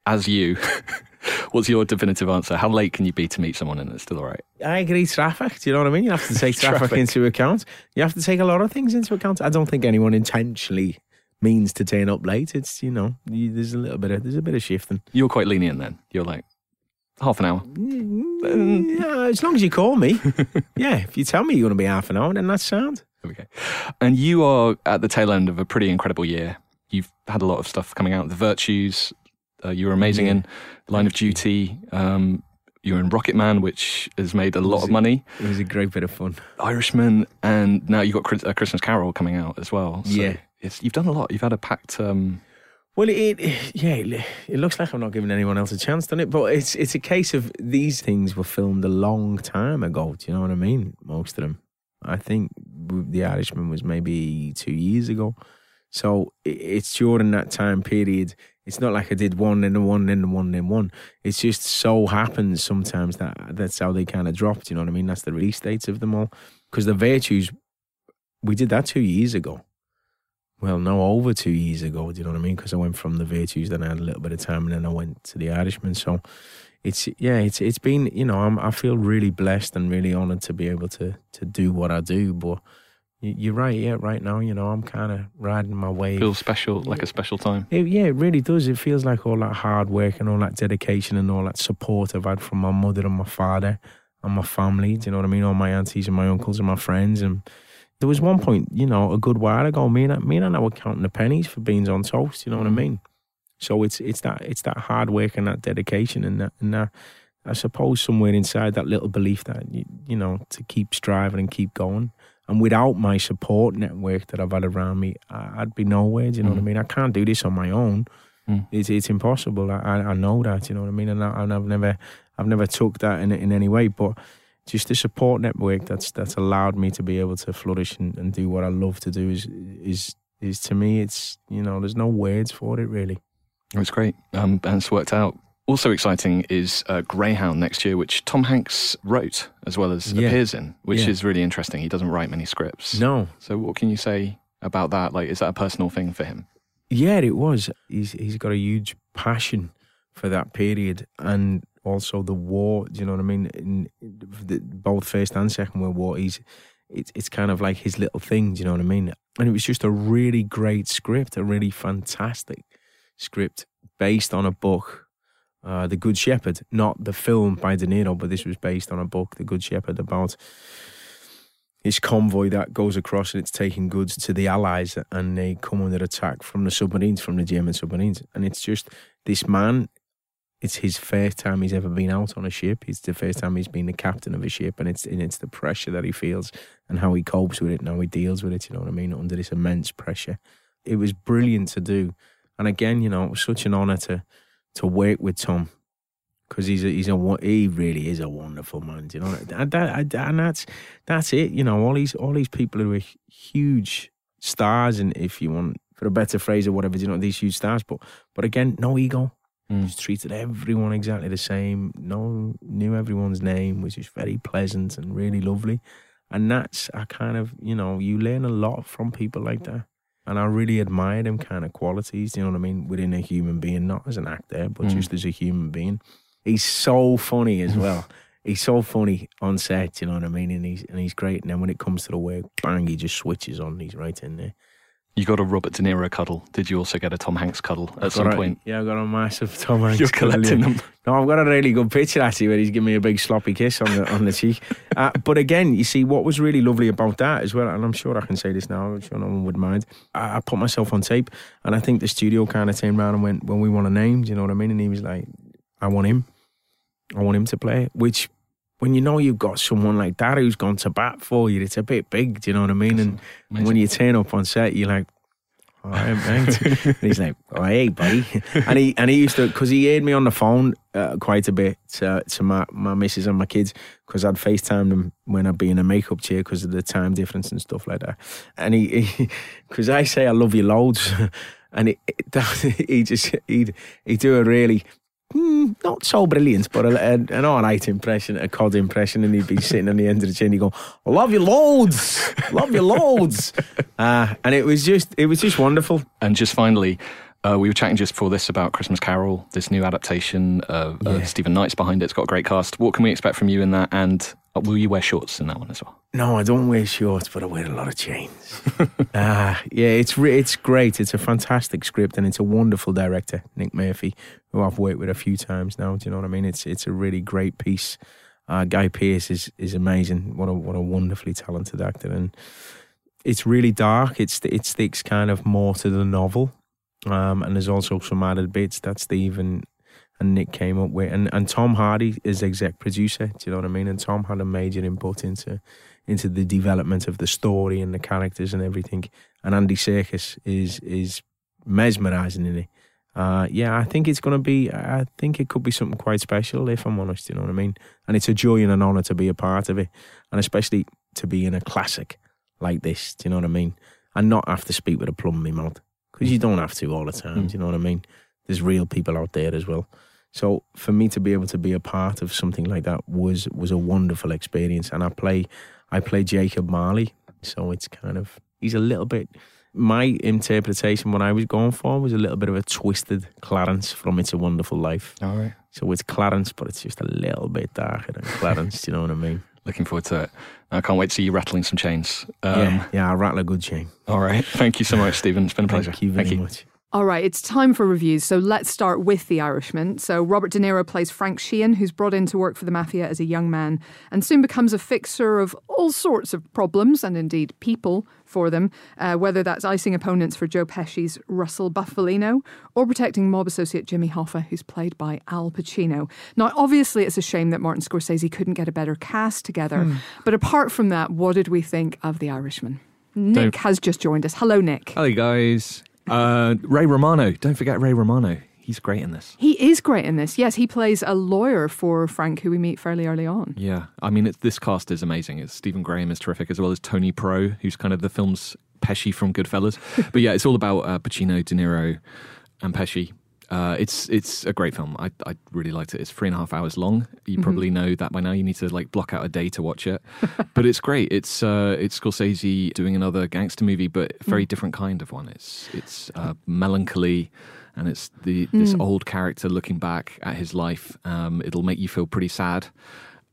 As you, [laughs] what's your definitive answer? How late can you be to meet someone and it's still all right? I agree. Traffic. Do you know what I mean? You have to take [laughs] traffic, Traffic. into account. You have to take a lot of things into account. I don't think anyone intentionally means to turn up late. It's you know, you, there's a little bit of there's a bit of shifting. You're quite lenient then. You're like half an hour. Yeah, as long as you call me. [laughs] yeah, if you tell me you're going to be half an hour, then that's sound. Okay. And you are at the tail end of a pretty incredible year. You've had a lot of stuff coming out. The Virtues, uh, you were amazing Yeah. in Line of Duty, um, You're in Rocket Man, which has made a lot of money. It was a great bit of fun. Irishman, and now you've got a Christmas Carol coming out as well. So Yeah. It's, you've done a lot. You've had a packed. Um, Well, it, it yeah, it, it looks like I'm not giving anyone else a chance, doesn't it? But it's it's a case of these things were filmed a long time ago. Do you know what I mean? Most of them, I think, The Irishman was maybe two years ago. So it's during that time period. It's not like I did one the one then one and one. It's just so happens sometimes that that's how they kind of dropped. You know what I mean? That's the release dates of them all. Because the Virtues, we did that two years ago. Well, no, over two years ago. Do you know what I mean? Because I went from the Virtues, then I had a little bit of time, and then I went to the Irishman. So it's yeah, it's it's been you know I'm, I feel really blessed and really honoured to be able to to do what I do. But you're right, yeah, right now you know I'm kind of riding my wave. feels special, like a special time. It, yeah, it really does. It feels like all that hard work and all that dedication and all that support I've had from my mother and my father and my family. Do you know what I mean? All my aunties and my uncles and my friends. And there was one point, you know, a good while ago, me and me and I were counting the pennies for beans on toast. You know what I mean? So it's it's that it's that hard work and that dedication and that and that. I suppose somewhere inside that little belief that you, you know to keep striving and keep going. And without my support network that I've had around me, I- I'd be nowhere. Do you know what I mean? I can't do this on my own. Mm. It's it's impossible. I, I know that. You know what I mean? And, I, and I've never I've never took that in in any way. But just the support network that's that's allowed me to be able to flourish and, and do what I love to do is is is to me it's you know there's no words for it really. It's great, um, and it's worked out. Also exciting is uh, Greyhound next year, which Tom Hanks wrote as well as Yeah. appears in, which Yeah. is really interesting. He doesn't write many scripts. No, So what can you say about that? Like, is that a personal thing for him? Yeah, it was. He's he's got a huge passion for that period and also the war. Do you know what I mean? In the, both First and Second World War, he's it's it's kind of like his little thing. Do you know what I mean? And it was just a really great script, a really fantastic script based on a book. Uh, the Good Shepherd, not the film by De Niro, but this was based on a book, The Good Shepherd, about this convoy that goes across and it's taking goods to the Allies and they come under attack from the submarines, from the German submarines. And it's just this man, it's his first time he's ever been out on a ship. It's the first time he's been the captain of a ship and it's and it's the pressure that he feels and how he copes with it and how he deals with it, you know what I mean, under this immense pressure. It was brilliant to do. And again, you know, it was such an honour to to work with Tom because he's a, he's a he really is a wonderful man. You know and, that, and that's that's it. You know, all these all these people who are huge stars, and if you want for a better phrase or whatever, you know, these huge stars. But but again, no ego. Mm. Just treated everyone exactly the same. No knew everyone's name, which is very pleasant and really lovely. And that's I kind of you know you learn a lot from people like that. And I really admire them kind of qualities, you know what I mean, within a human being, not as an actor, but Mm. just as a human being. He's so funny as well. [laughs] he's so funny on set, you know what I mean, and he's and he's great. And then when it comes to the work, bang, he just switches on. He's right in there. You got a Robert De Niro cuddle. Did you also get a Tom Hanks cuddle at some a- point? yeah, I've got a massive Tom [laughs] Hanks. You're cuddle, collecting yeah. them. No, I've got a really good picture actually where he's giving me a big sloppy kiss on the on the cheek. [laughs] Uh, but again, you see what was really lovely about that as well, and I'm sure I can say this now. I'm sure no one would mind. I, I put myself on tape, and I think the studio kind of turned around and went, "Well, we want a name." Do you know what I mean? And he was like, "I want him. I want him to play." Which, when you know you've got someone like that who's gone to bat for you, it's a bit big. Do you know what I mean? And when you turn up on set, you're like. All right, mate. [laughs] and he's like, oh, "Hey, buddy," and he and he used to because he heard me on the phone uh, quite a bit to, to my my missus and my kids because I'd FaceTime them when I'd be in a makeup chair because of the time difference and stuff like that. And he because [laughs] I say I love you loads, [laughs] and he he just he'd he'd do a really. Mm, not so brilliant, but a, a, an all right impression, a cod impression, and he'd be sitting on the end of the chair and he'd go, I love you loads, love you loads. [laughs] Uh, and it was just, it was just wonderful. And just finally, uh, we were chatting just before this about Christmas Carol, this new adaptation of uh, Yeah. Steven Knight's behind it. It's got a great cast. What can we expect from you in that? And uh, will you wear shorts in that one as well? No, I don't wear shorts, but I wear a lot of chains. [laughs] Ah, yeah, it's re- it's great. It's a fantastic script, and it's a wonderful director, Nick Murphy, who I've worked with a few times now. Do you know what I mean? It's it's a really great piece. Uh, Guy Pearce is is amazing. What a what a wonderfully talented actor, and it's really dark. It's it sticks kind of more to the novel, um, and there's also some added bits that Steve and and Nick came up with, and, and Tom Hardy is exec producer. Do you know what I mean? And Tom had a major input into into the development of the story and the characters and everything. And Andy Serkis is is mesmerizing in it. Uh, yeah, I think it's going to be. I think it could be something quite special, if I'm honest. You know what I mean? And it's a joy and an honor to be a part of it, and especially to be in a classic like this. Do you know what I mean? And not have to speak with a plum in my mouth because you don't have to all the time. Do you know what I mean? There's real people out there as well. So for me to be able to be a part of something like that was was a wonderful experience. And I play I play Jacob Marley, so it's kind of he's a little bit. My interpretation, what I was going for, was a little bit of a twisted Clarence from It's a Wonderful Life. All right. So it's Clarence, but it's just a little bit darker than Clarence. do you know what I mean? Looking forward to it. I can't wait to see you rattling some chains. Um, yeah, yeah. I'll rattle a good chain. All right. Thank you so much, Stephen. It's been a pleasure. Thank you very much. All right, it's time for reviews. So let's start with The Irishman. So Robert De Niro plays Frank Sheeran, who's brought in to work for the mafia as a young man and soon becomes a fixer of all sorts of problems and indeed people for them, uh, whether that's icing opponents for Joe Pesci's Russell Bufalino or protecting mob associate Jimmy Hoffa, who's played by Al Pacino. Now, obviously, it's a shame that Martin Scorsese couldn't get a better cast together. But apart from that, what did we think of The Irishman? Nick Don't- has just joined us. Hello, Nick. Hello, guys. Uh, Ray Romano. Don't forget Ray Romano. He's great in this. He is great in this. Yes, he plays a lawyer for Frank, who we meet fairly early on. Yeah, I mean, it's, this cast is amazing. It's Stephen Graham is terrific, as well as Tony Pro, who's kind of the film's Pesci from Goodfellas. [laughs] but yeah, it's all about uh, Pacino, De Niro, and Pesci. Uh, it's it's a great film. I I really liked it. It's three and a half hours long. You probably know that by now. You need to like block out a day to watch it. [laughs] but it's great. It's uh, it's Scorsese doing another gangster movie, but a very different kind of one. It's it's uh, melancholy. And it's the this old character looking back at his life. Um, it'll make you feel pretty sad,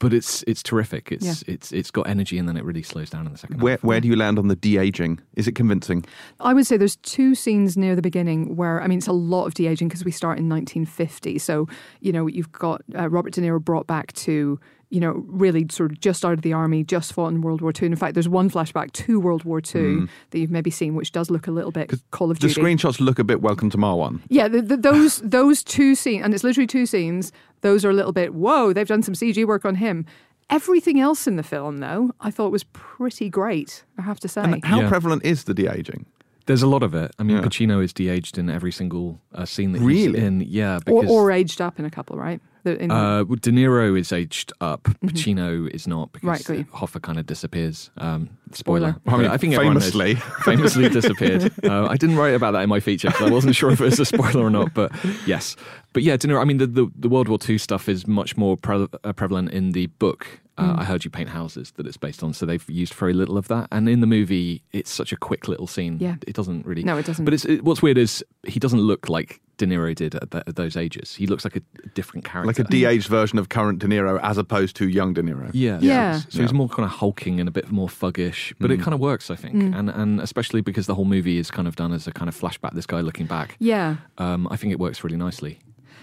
but it's it's terrific. It's Yeah. it's it's got energy, and then it really slows down in the second Where half. where do you land on the de aging? Is it convincing? I would say there's two scenes near the beginning where, I mean, it's a lot of de aging because we start in 1950. So, you know, you've got uh, Robert De Niro brought back to, you know, really sort of just out of the army, just fought in World War II. And in fact, there's one flashback to World War II that you've maybe seen, which does look a little bit Call of The Duty. screenshots look a bit Welcome to Marwen. Yeah, the, the, those those two scenes, and it's literally two scenes. Those are a little bit whoa. They've done some CG work on him. Everything else in the film, though, I thought was pretty great. I have to say. And how Yeah. prevalent is the de aging? There's a lot of it. I mean, Yeah. Pacino is de-aged in every single uh, scene that Really? he's in. Yeah, or, because or aged up in a couple, right? The- in- uh, De Niro is aged up. Pacino is not because Mm-hmm. Right. Hoffa kind of disappears. Um, spoiler. Spoiler. I mean, I think everyone knows. famously. [laughs] famously disappeared. Uh, I didn't write about that in my feature because I wasn't [laughs] sure if it was a spoiler or not. But yes, but yeah, De Niro. I mean, the the, the World War II stuff is much more pre- uh, prevalent in the book. Uh, Mm. I heard you paint houses that it's based on, so they've used very little of that. And in the movie, it's such a quick little scene. Yeah. it doesn't really. No, it doesn't. But it's it, what's weird is he doesn't look like De Niro did at, that, at those ages. He looks like a different character. Like a de aged version of current De Niro as opposed to young De Niro. Yeah. Yeah. yeah. So he's more kind of hulking and a bit more fuggish, but Mm. it kind of works, I think. And and especially because the whole movie is kind of done as a kind of flashback, this guy looking back. yeah. Um, I think it works really nicely.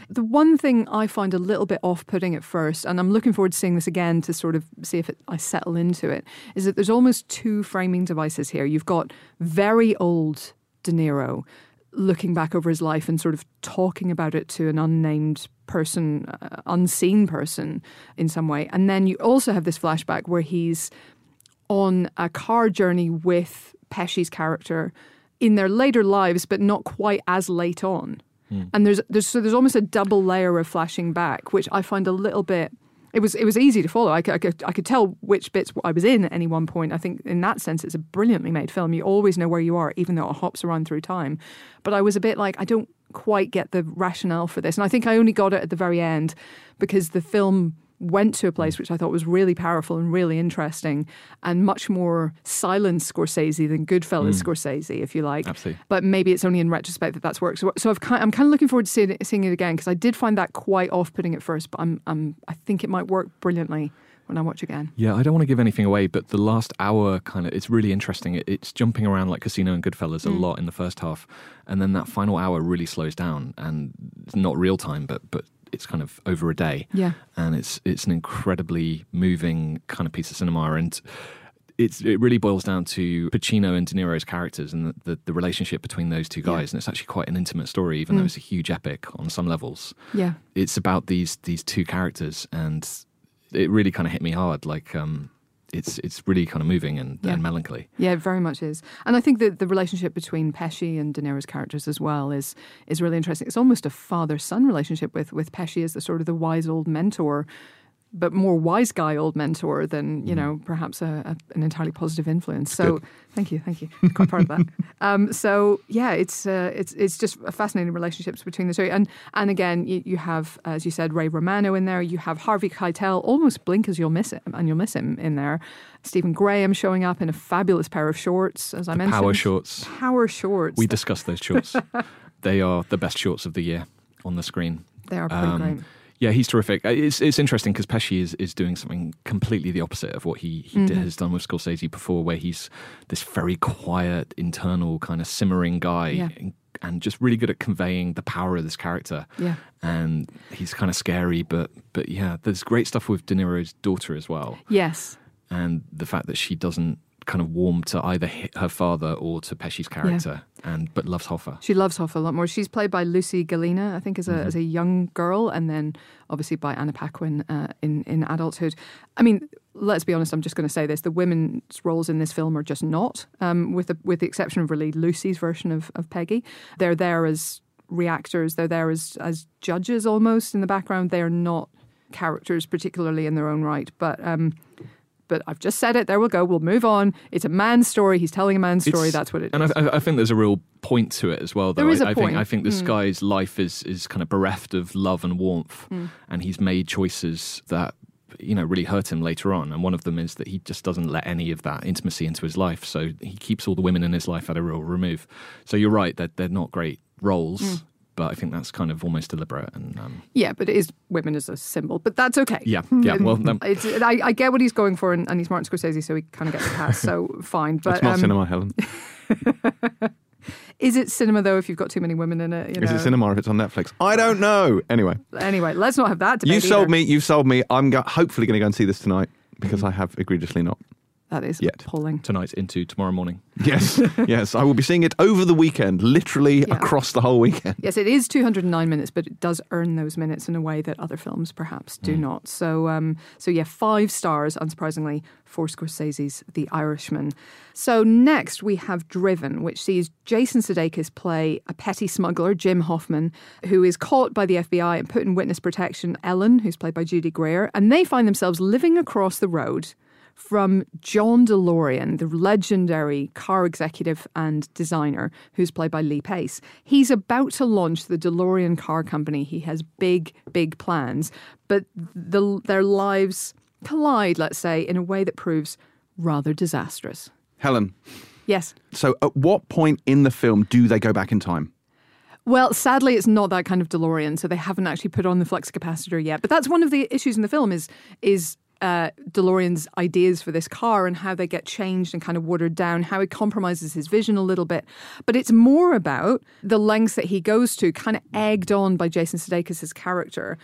The one thing I find a little bit off putting at first, and I'm looking forward to seeing this again to sort of see if it, I settle into it, is that there's almost two framing devices here. You've got very old De Niro looking back over his life and sort of talking about it to an unnamed person, uh, unseen person in some way. And then you also have this flashback where he's on a car journey with Pesci's character in their later lives, but not quite as late on. Hmm. And there's there's so there's almost a double layer of flashing back, which I find a little bit. It was it was easy to follow. I could, I could I could tell which bits I was in at any one point. I think in that sense, it's a brilliantly made film. You always know where you are, even though it hops around through time. But I was a bit like I don't quite get the rationale for this, and I think I only got it at the very end because the film went to a hmm. place which I thought was really powerful and really interesting and much more silent Scorsese than Goodfellas hmm. Scorsese, if you like. Absolutely. But maybe it's only in retrospect that that's worked. So, so I've kind, I'm kind of looking forward to seeing it, seeing it again because I did find that quite off-putting at first, but I'm, I'm, I think it might work brilliantly when I watch again. Yeah, I don't want to give anything away, but the last hour kind of it's really interesting. It, it's jumping around like Casino and Goodfellas a hmm. lot in the first half, and then that final hour really slows down, and it's not real time, but but it's kind of over a day. Yeah. and it's it's an incredibly moving kind of piece of cinema and it's it really boils down to Pacino and De Niro's characters and the, the, the relationship between those two guys, and it's actually quite an intimate story, even though it's a huge epic on some levels. Yeah. It's about these these two characters, and it really kind of hit me hard. Like, um, it's it's really kind of moving and, Yeah. and melancholy. Yeah, it very much is. And I think that the relationship between Pesci and De Niro's characters as well is is really interesting. It's almost a father son relationship with with Pesci as the sort of the wise old mentor, but more wise guy old mentor than you know perhaps a, a, an entirely positive influence. So thank you, thank you, quite proud of that. [laughs] Um, so yeah, it's uh, it's it's just a fascinating relationships between the two. And and again, you, you have as you said Ray Romano in there. You have Harvey Keitel, almost blink as you'll miss him, and you'll miss him in there. Stephen Graham showing up in a fabulous pair of shorts, as I mentioned. Power shorts. Power shorts. We discussed those shorts. [laughs] they are the best shorts of the year on the screen. they are pretty Um, great. Yeah, he's terrific. Uh, It's it's interesting because Pesci is, is doing something completely the opposite of what he, he Mm-hmm. has done with Scorsese before, where he's this very quiet, internal, kind of simmering guy, Yeah. and, and just really good at conveying the power of this character. Yeah. and he's kind of scary, but but yeah, there's great stuff with De Niro's daughter as well, Yes. and the fact that she doesn't kind of warm to either her father or to Pesci's character, and but loves Hoffa. She loves Hoffa a lot more. She's played by Lucy Gallina, I think, as a Mm-hmm. as a young girl, and then obviously by Anna Paquin uh, in in adulthood. I mean, let's be honest. I'm just going to say this: the women's roles in this film are just not, um, with the with the exception of really Lucy's version of of Peggy. They're there as reactors. They're there as as judges almost in the background. They are not characters particularly in their own right, but. Um, but I've just said it. There we'll go. We'll move on. It's a man's story. He's telling a man's story. It's- That's what it is. And I, I- I think there's a real point to it as well. Though There is I a I point. think I think this Mm. guy's life is is kind of bereft of love and warmth, Mm. and he's made choices that you know really hurt him later on. And one of them is that he just doesn't let any of that intimacy into his life. So he keeps all the women in his life at a real remove. So you're right that they're not great roles. Mm. But I think that's kind of almost deliberate, and um, Yeah, but it is women as a symbol. But that's okay. yeah, yeah. Well, um, It's, I, I get what he's going for, and, and he's Martin Scorsese, so he kind of gets a pass. So [laughs] fine. But That's not um, cinema, Helen. [laughs] is it cinema though? If you've got too many women in it, you Is it cinema if it's on Netflix? I don't know. Anyway, Anyway, let's not have that debate. you sold either. me. You've sold me. I'm go- hopefully going to go and see this tonight because I have egregiously not. That is Yet. appalling. tonight into tomorrow morning. [laughs] Yes, yes. I will be seeing it over the weekend, literally Yeah. across the whole weekend. Yes, it is 209 minutes, but it does earn those minutes in a way that other films perhaps do not. So, um, so yeah, five stars, unsurprisingly, for Scorsese's The Irishman. So next we have Driven, which sees Jason Sudeikis play a petty smuggler, Jim Hoffman, who is caught by the FBI and put in witness protection. Ellen, who's played by Judy Greer, and they find themselves living across the road from John DeLorean, the legendary car executive and designer, who's played by Lee Pace. He's about to launch the DeLorean car company. He has big, big plans, but the, their lives collide, let's say, in a way that proves rather disastrous. Helen. Yes. So, at what point in the film do they go back in time? Well, sadly, it's not that kind of DeLorean, so they haven't actually put on the flux capacitor yet. But that's one of the issues in the film is is uh, DeLorean's ideas for this car and how they get changed and kind of watered down, how it compromises his vision a little bit. But it's more about the lengths that he goes to, kind of egged on by Jason Sudeikis' character.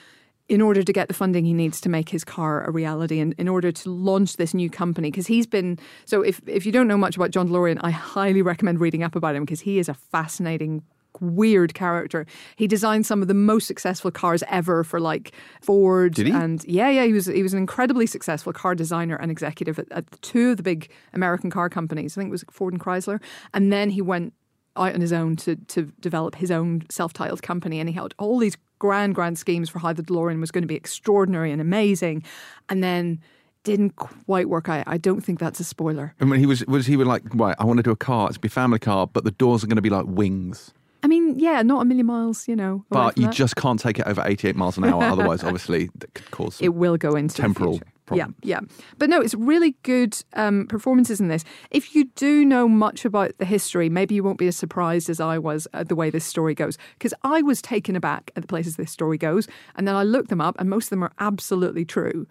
In order to get the funding he needs to make his car a reality, and in order to launch this new company, because he's been so. If if you don't know much about John DeLorean, I highly recommend reading up about him because he is a fascinating weird character. He designed some of the most successful cars ever for like Ford Did he? and yeah, yeah, he was he was an incredibly successful car designer and executive at, at two of the big American car companies. I think it was Ford and Chrysler. And then he went out on his own to to develop his own self-titled company and he had all these grand grand schemes for how the DeLorean was going to be extraordinary and amazing. And then didn't quite work out. I don't think that's a spoiler. I mean, he was was he was like, right, I want to do a car. It's be a family car, but the doors are going to be like wings. I mean, yeah, not a million miles, you know. But you that. just can't take it over 88 miles an hour. Otherwise, [laughs] obviously, that could cause it will go into temporal problems. Yeah, yeah. But no, it's really good um, performances in this. If you do know much about the history, maybe you won't be as surprised as I was at the way this story goes. Because I was taken aback at the places this story goes, and then I looked them up, and most of them are absolutely true,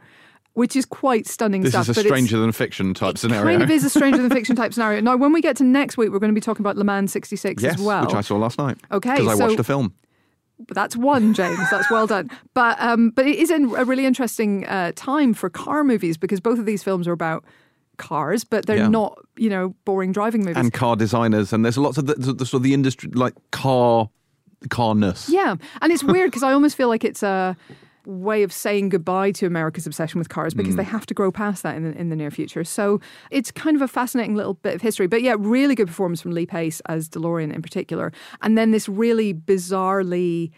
which is quite stunning This stuff. is a stranger than fiction type it scenario. Kind of is a stranger than fiction type [laughs] scenario. Now, when we get to next week, we're going to be talking about Le Mans '66 yes, as well. which I saw last night. Okay, because I so- watched the film. But that's one, James. That's well done. But um, but it is a a really interesting uh, time for car movies because both of these films are about cars, but they're Yeah. not, you know, boring driving movies. and car designers, and there's lots of the, the, the sort of the industry like car carness. Yeah, and it's weird because I almost feel like it's a way of saying goodbye to America's obsession with cars because they mm. have to grow past that in the, in the near future. So it's kind of a fascinating little bit of history. But yeah, really good performance from Lee Pace as DeLorean in particular, and then this really bizarrely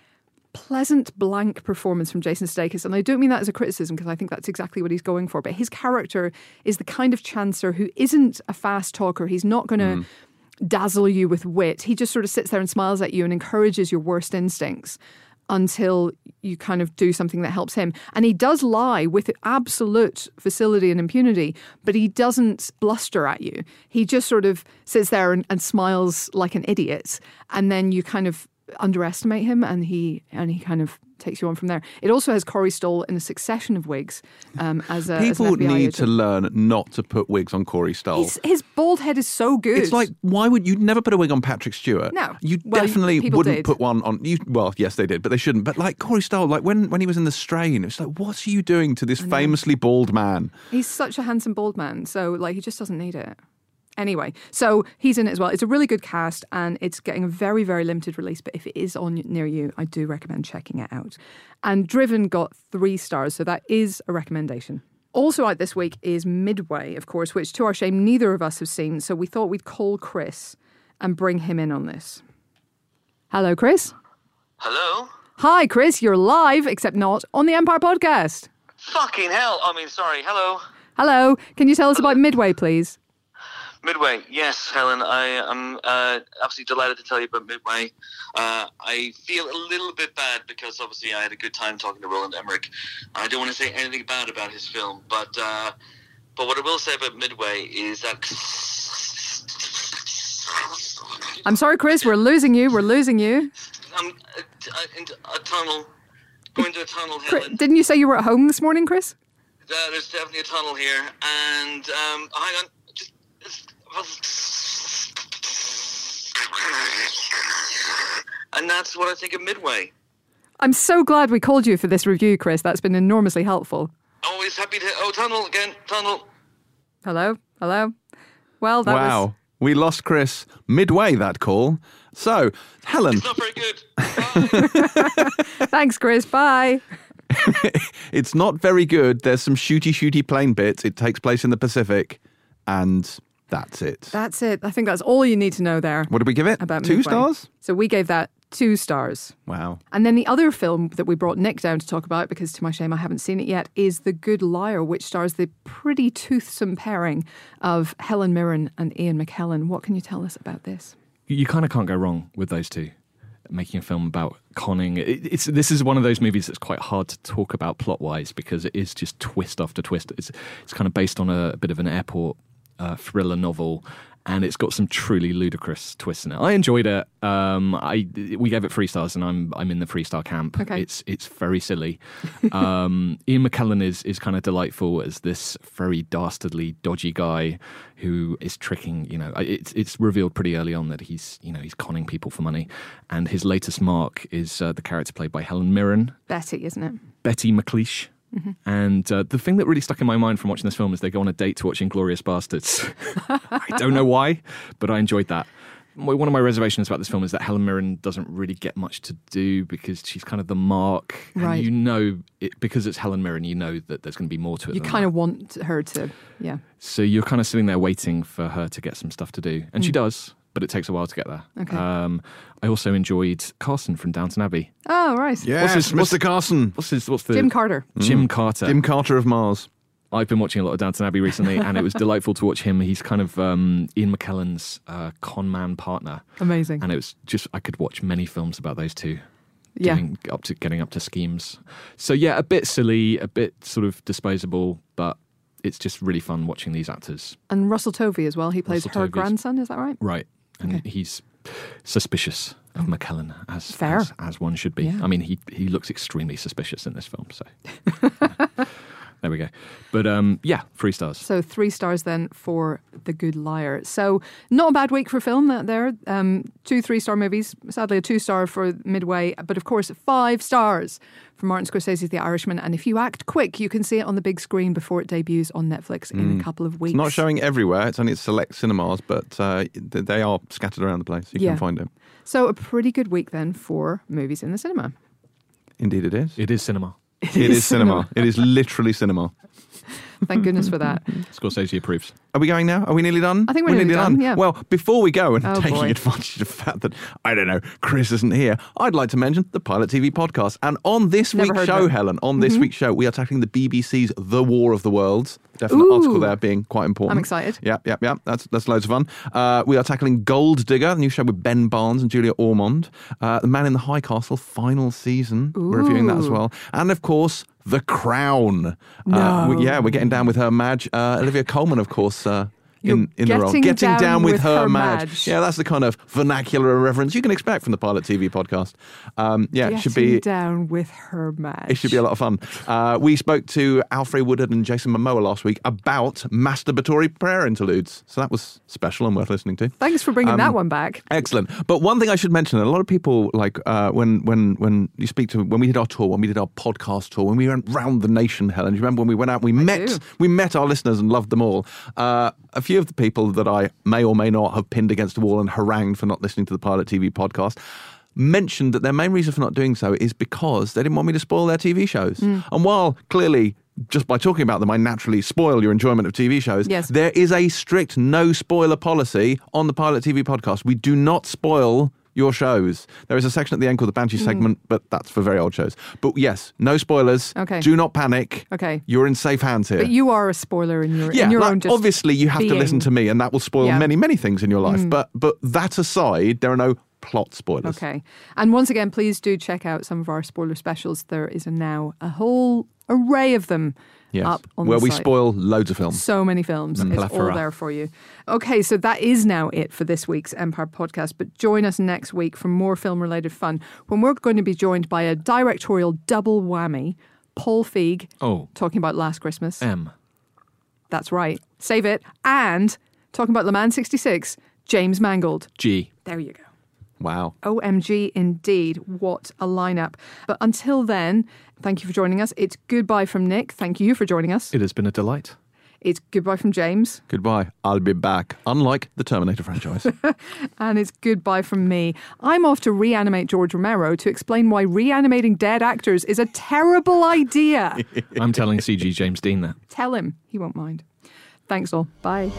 pleasant blank performance from Jason Sudeikis, and I don't mean that as a criticism because I think that's exactly what he's going for. But his character is the kind of chancer who isn't a fast talker. He's not going to mm. dazzle you with wit. He just sort of sits there and smiles at you and encourages your worst instincts until you kind of do something that helps him. And he does lie with absolute facility and impunity, but he doesn't bluster at you. He just sort of sits there and, and smiles like an idiot, and then you kind of underestimate him, and he and he kind of takes you on from there. It also has Corey Stoll in a succession of wigs um, as a as People FBI need agent. to learn not to put wigs on Corey Stoll. His, his bald head is so good. It's like why would you never put a wig on Patrick Stewart? No. you Well, definitely wouldn't did. put one on. You well, yes, they did, but they shouldn't. But like Corey Stoll, like when when he was in the Strain, it's like, what are you doing to this famously bald man? He's such a handsome bald man, so like he just doesn't need it. Anyway, so he's in it as well. It's a really good cast and it's getting a very, very limited release. But if it is on near you, I do recommend checking it out. And Driven got three stars, so that is a recommendation. Also out this week is Midway, of course, which to our shame neither of us have seen. So we thought we'd call Chris and bring him in on this. Hello, Chris. Hello? Hi, Chris. You're live, except not on the Empire Podcast. Fucking hell. I mean, sorry. Hello. Hello. Can you tell us about Midway, please? Midway. Yes, Helen. I am uh, absolutely delighted to tell you about Midway. Uh, I feel a little bit bad because obviously I had a good time talking to Roland Emmerich. I don't want to say anything bad about his film, but uh, but what I will say about Midway is that. I'm sorry, Chris. We're losing you. We're losing you. I'm uh, uh, into a tunnel. Going to a tunnel, Helen. didn't you say you were at home this morning, Chris? Uh, there's definitely a tunnel here, and um, hang on, just. And that's what I think of Midway. I'm so glad we called you for this review, Chris. That's been enormously helpful. Always happy to. Oh, tunnel again, tunnel. Hello? Hello? Well, that wow, was. we lost Chris midway that call. So, Helen, It's not very good. Bye. [laughs] [laughs] Thanks, Chris. Bye. [laughs] it's not very good. There's some shooty shooty plane bits. It takes place in the Pacific, and that's it. That's it. I think that's all you need to know there What did we give it? about Two Midway. stars? So we gave that two stars. Wow. And then the other film that we brought Nick down to talk about, because to my shame I haven't seen it yet, is The Good Liar, which stars the pretty toothsome pairing of Helen Mirren and Ian McKellen. What can you tell us about this? you kind of can't go wrong with those two making a film about conning it's this is one of those movies that's quite hard to talk about plot wise because it is just twist after twist it's it's kind of based on a, bit of an airport uh, thriller novel and it's got some truly ludicrous twists in it. I enjoyed it. Um, I we gave it three stars, and I'm I'm in the three star camp. Okay. It's it's very silly. um, [laughs] Ian McKellen is is kind of delightful as this very dastardly, dodgy guy who is tricking. You know, it's it's revealed pretty early on that he's you know he's conning people for money, and his latest mark is uh, the character played by Helen Mirren, Betty, isn't it? Betty McLeish. And uh, the thing that really stuck in my mind from watching this film is they go on a date to watch Inglourious Basterds. [laughs] I don't know why, but I enjoyed that. One of my reservations about this film is that Helen Mirren doesn't really get much to do because she's kind of the mark. And Right. you know, it, because it's Helen Mirren, you know that there's going to be more to it. You than kind that. of want her to, yeah. So you're kind of sitting there waiting for her to get some stuff to do. And she does, but it takes a while to get there. Mm. Okay. Um, I also enjoyed Carson from Downton Abbey. Oh, right. Yes, his- what's- Mr. Carson. What's his, what's the Jim Carter. Jim Carter. Jim Carter of Mars. I've been watching a lot of Downton Abbey recently, and it was [laughs] delightful to watch him. He's kind of um, Ian McKellen's uh, con man partner, Amazing. and it was just I could watch many films about those two. Yeah. Getting up to getting up to schemes. So yeah, a bit silly, a bit sort of disposable, but it's just really fun watching these actors. And Russell Tovey as well. He plays Russell her Tovey's- grandson, is that right? Right, and Okay. he's suspicious of McKellen as, as as one should be. Yeah. I mean, he he looks extremely suspicious in this film. So [laughs] there we go. But um, yeah, three stars. So three stars then for The Good Liar. So not a bad week for film that there. Um, two three star movies. Sadly, a two star for Midway, but of course five stars for Martin Scorsese's The Irishman. And if you act quick, you can see it on the big screen before it debuts on Netflix in a couple of weeks. It's not showing everywhere. It's only at select cinemas, but uh, they are scattered around the place. You Yeah. can find it. So a pretty good week then for movies in the cinema. Indeed, it is. It is cinema. It is cinema. it is literally cinema. [laughs] Thank goodness for that. [laughs] Scorsese approves. Are we going now? Are we nearly done? I think we're nearly done, yeah. Well, before we go and Oh, taking boy. [laughs] advantage of the fact that I don't know Chris isn't here, I'd like to mention the Pilot TV podcast. And on this Never week's heard of show, it. Mm-hmm. Helen, on this week's show, we are tackling the BBC's The War of the Worlds. Definite article there being quite important. I'm excited. Yeah, yeah, yeah. That's that's loads of fun. Uh, we are tackling Gold Digger, the new show with Ben Barnes and Julia Ormond. Uh, the Man in the High Castle, final season. We're reviewing that as well. And of course, The Crown. Uh, we- yeah, we're getting down with her Madge. Uh, Olivia Colman, of course. Uh, in, in the role. getting Getting down down, with, with her, her Madge. Madge. Yeah, that's the kind of vernacular reference you can expect from the Pilot TV podcast. Um, yeah, it should Getting be down with her match. it should be a lot of fun. Uh, we spoke to Alfre Woodard and Jason Momoa last week about masturbatory prayer interludes. So that was special and worth listening to. Thanks for bringing Um, that one back. Excellent. But one thing I should mention: a lot of people like uh, when when when you speak to when we did our tour, when we did our podcast tour, when we went round the nation. Helen, do you remember when we went out? We met do. we met our listeners and loved them all. Uh, a few of the people that I may or may not have pinned against the wall and harangued for not listening to the Pilot TV podcast. Mentioned that their main reason for not doing so is because they didn't want me to spoil their TV shows. Mm. And while clearly just by talking about them, I naturally spoil your enjoyment of TV shows. Yes. There is a strict no spoiler policy on the Pilot TV podcast. We do not spoil your shows. There is a section at the end called the Banshee segment, but that's for very old shows. But yes, no spoilers. Okay. Do not panic. Okay. You're in safe hands here. But you are a spoiler in your, yeah, in your like, own obviously you have to listen to me, and that will spoil Yeah. Mm. many, many things in your life. But but that aside, there are no plot spoilers. Okay. And once again, please do check out some of our spoiler specials. There is a now a whole array of them Yes. up on Where we site. spoil loads of films. So many films. It's all there for you. Okay, so that is now it for this week's Empire podcast. But join us next week for more film related fun when we're going to be joined by a directorial double whammy. Paul Feig Oh, talking about Last Christmas. M. That's right. Save it. And talking about Le Mans 66, James Mangold. G. There you go. Wow. OMG, indeed. What a lineup. But until then, thank you for joining us. It's goodbye from Nick. Thank you for joining us. It has been a delight. It's goodbye from James. Goodbye. I'll be back. Unlike the Terminator franchise. [laughs] And it's goodbye from me. I'm off to reanimate George Romero to explain why reanimating dead actors is a terrible idea. [laughs] I'm telling CG James Dean that. Tell him. He won't mind. Thanks all. Bye.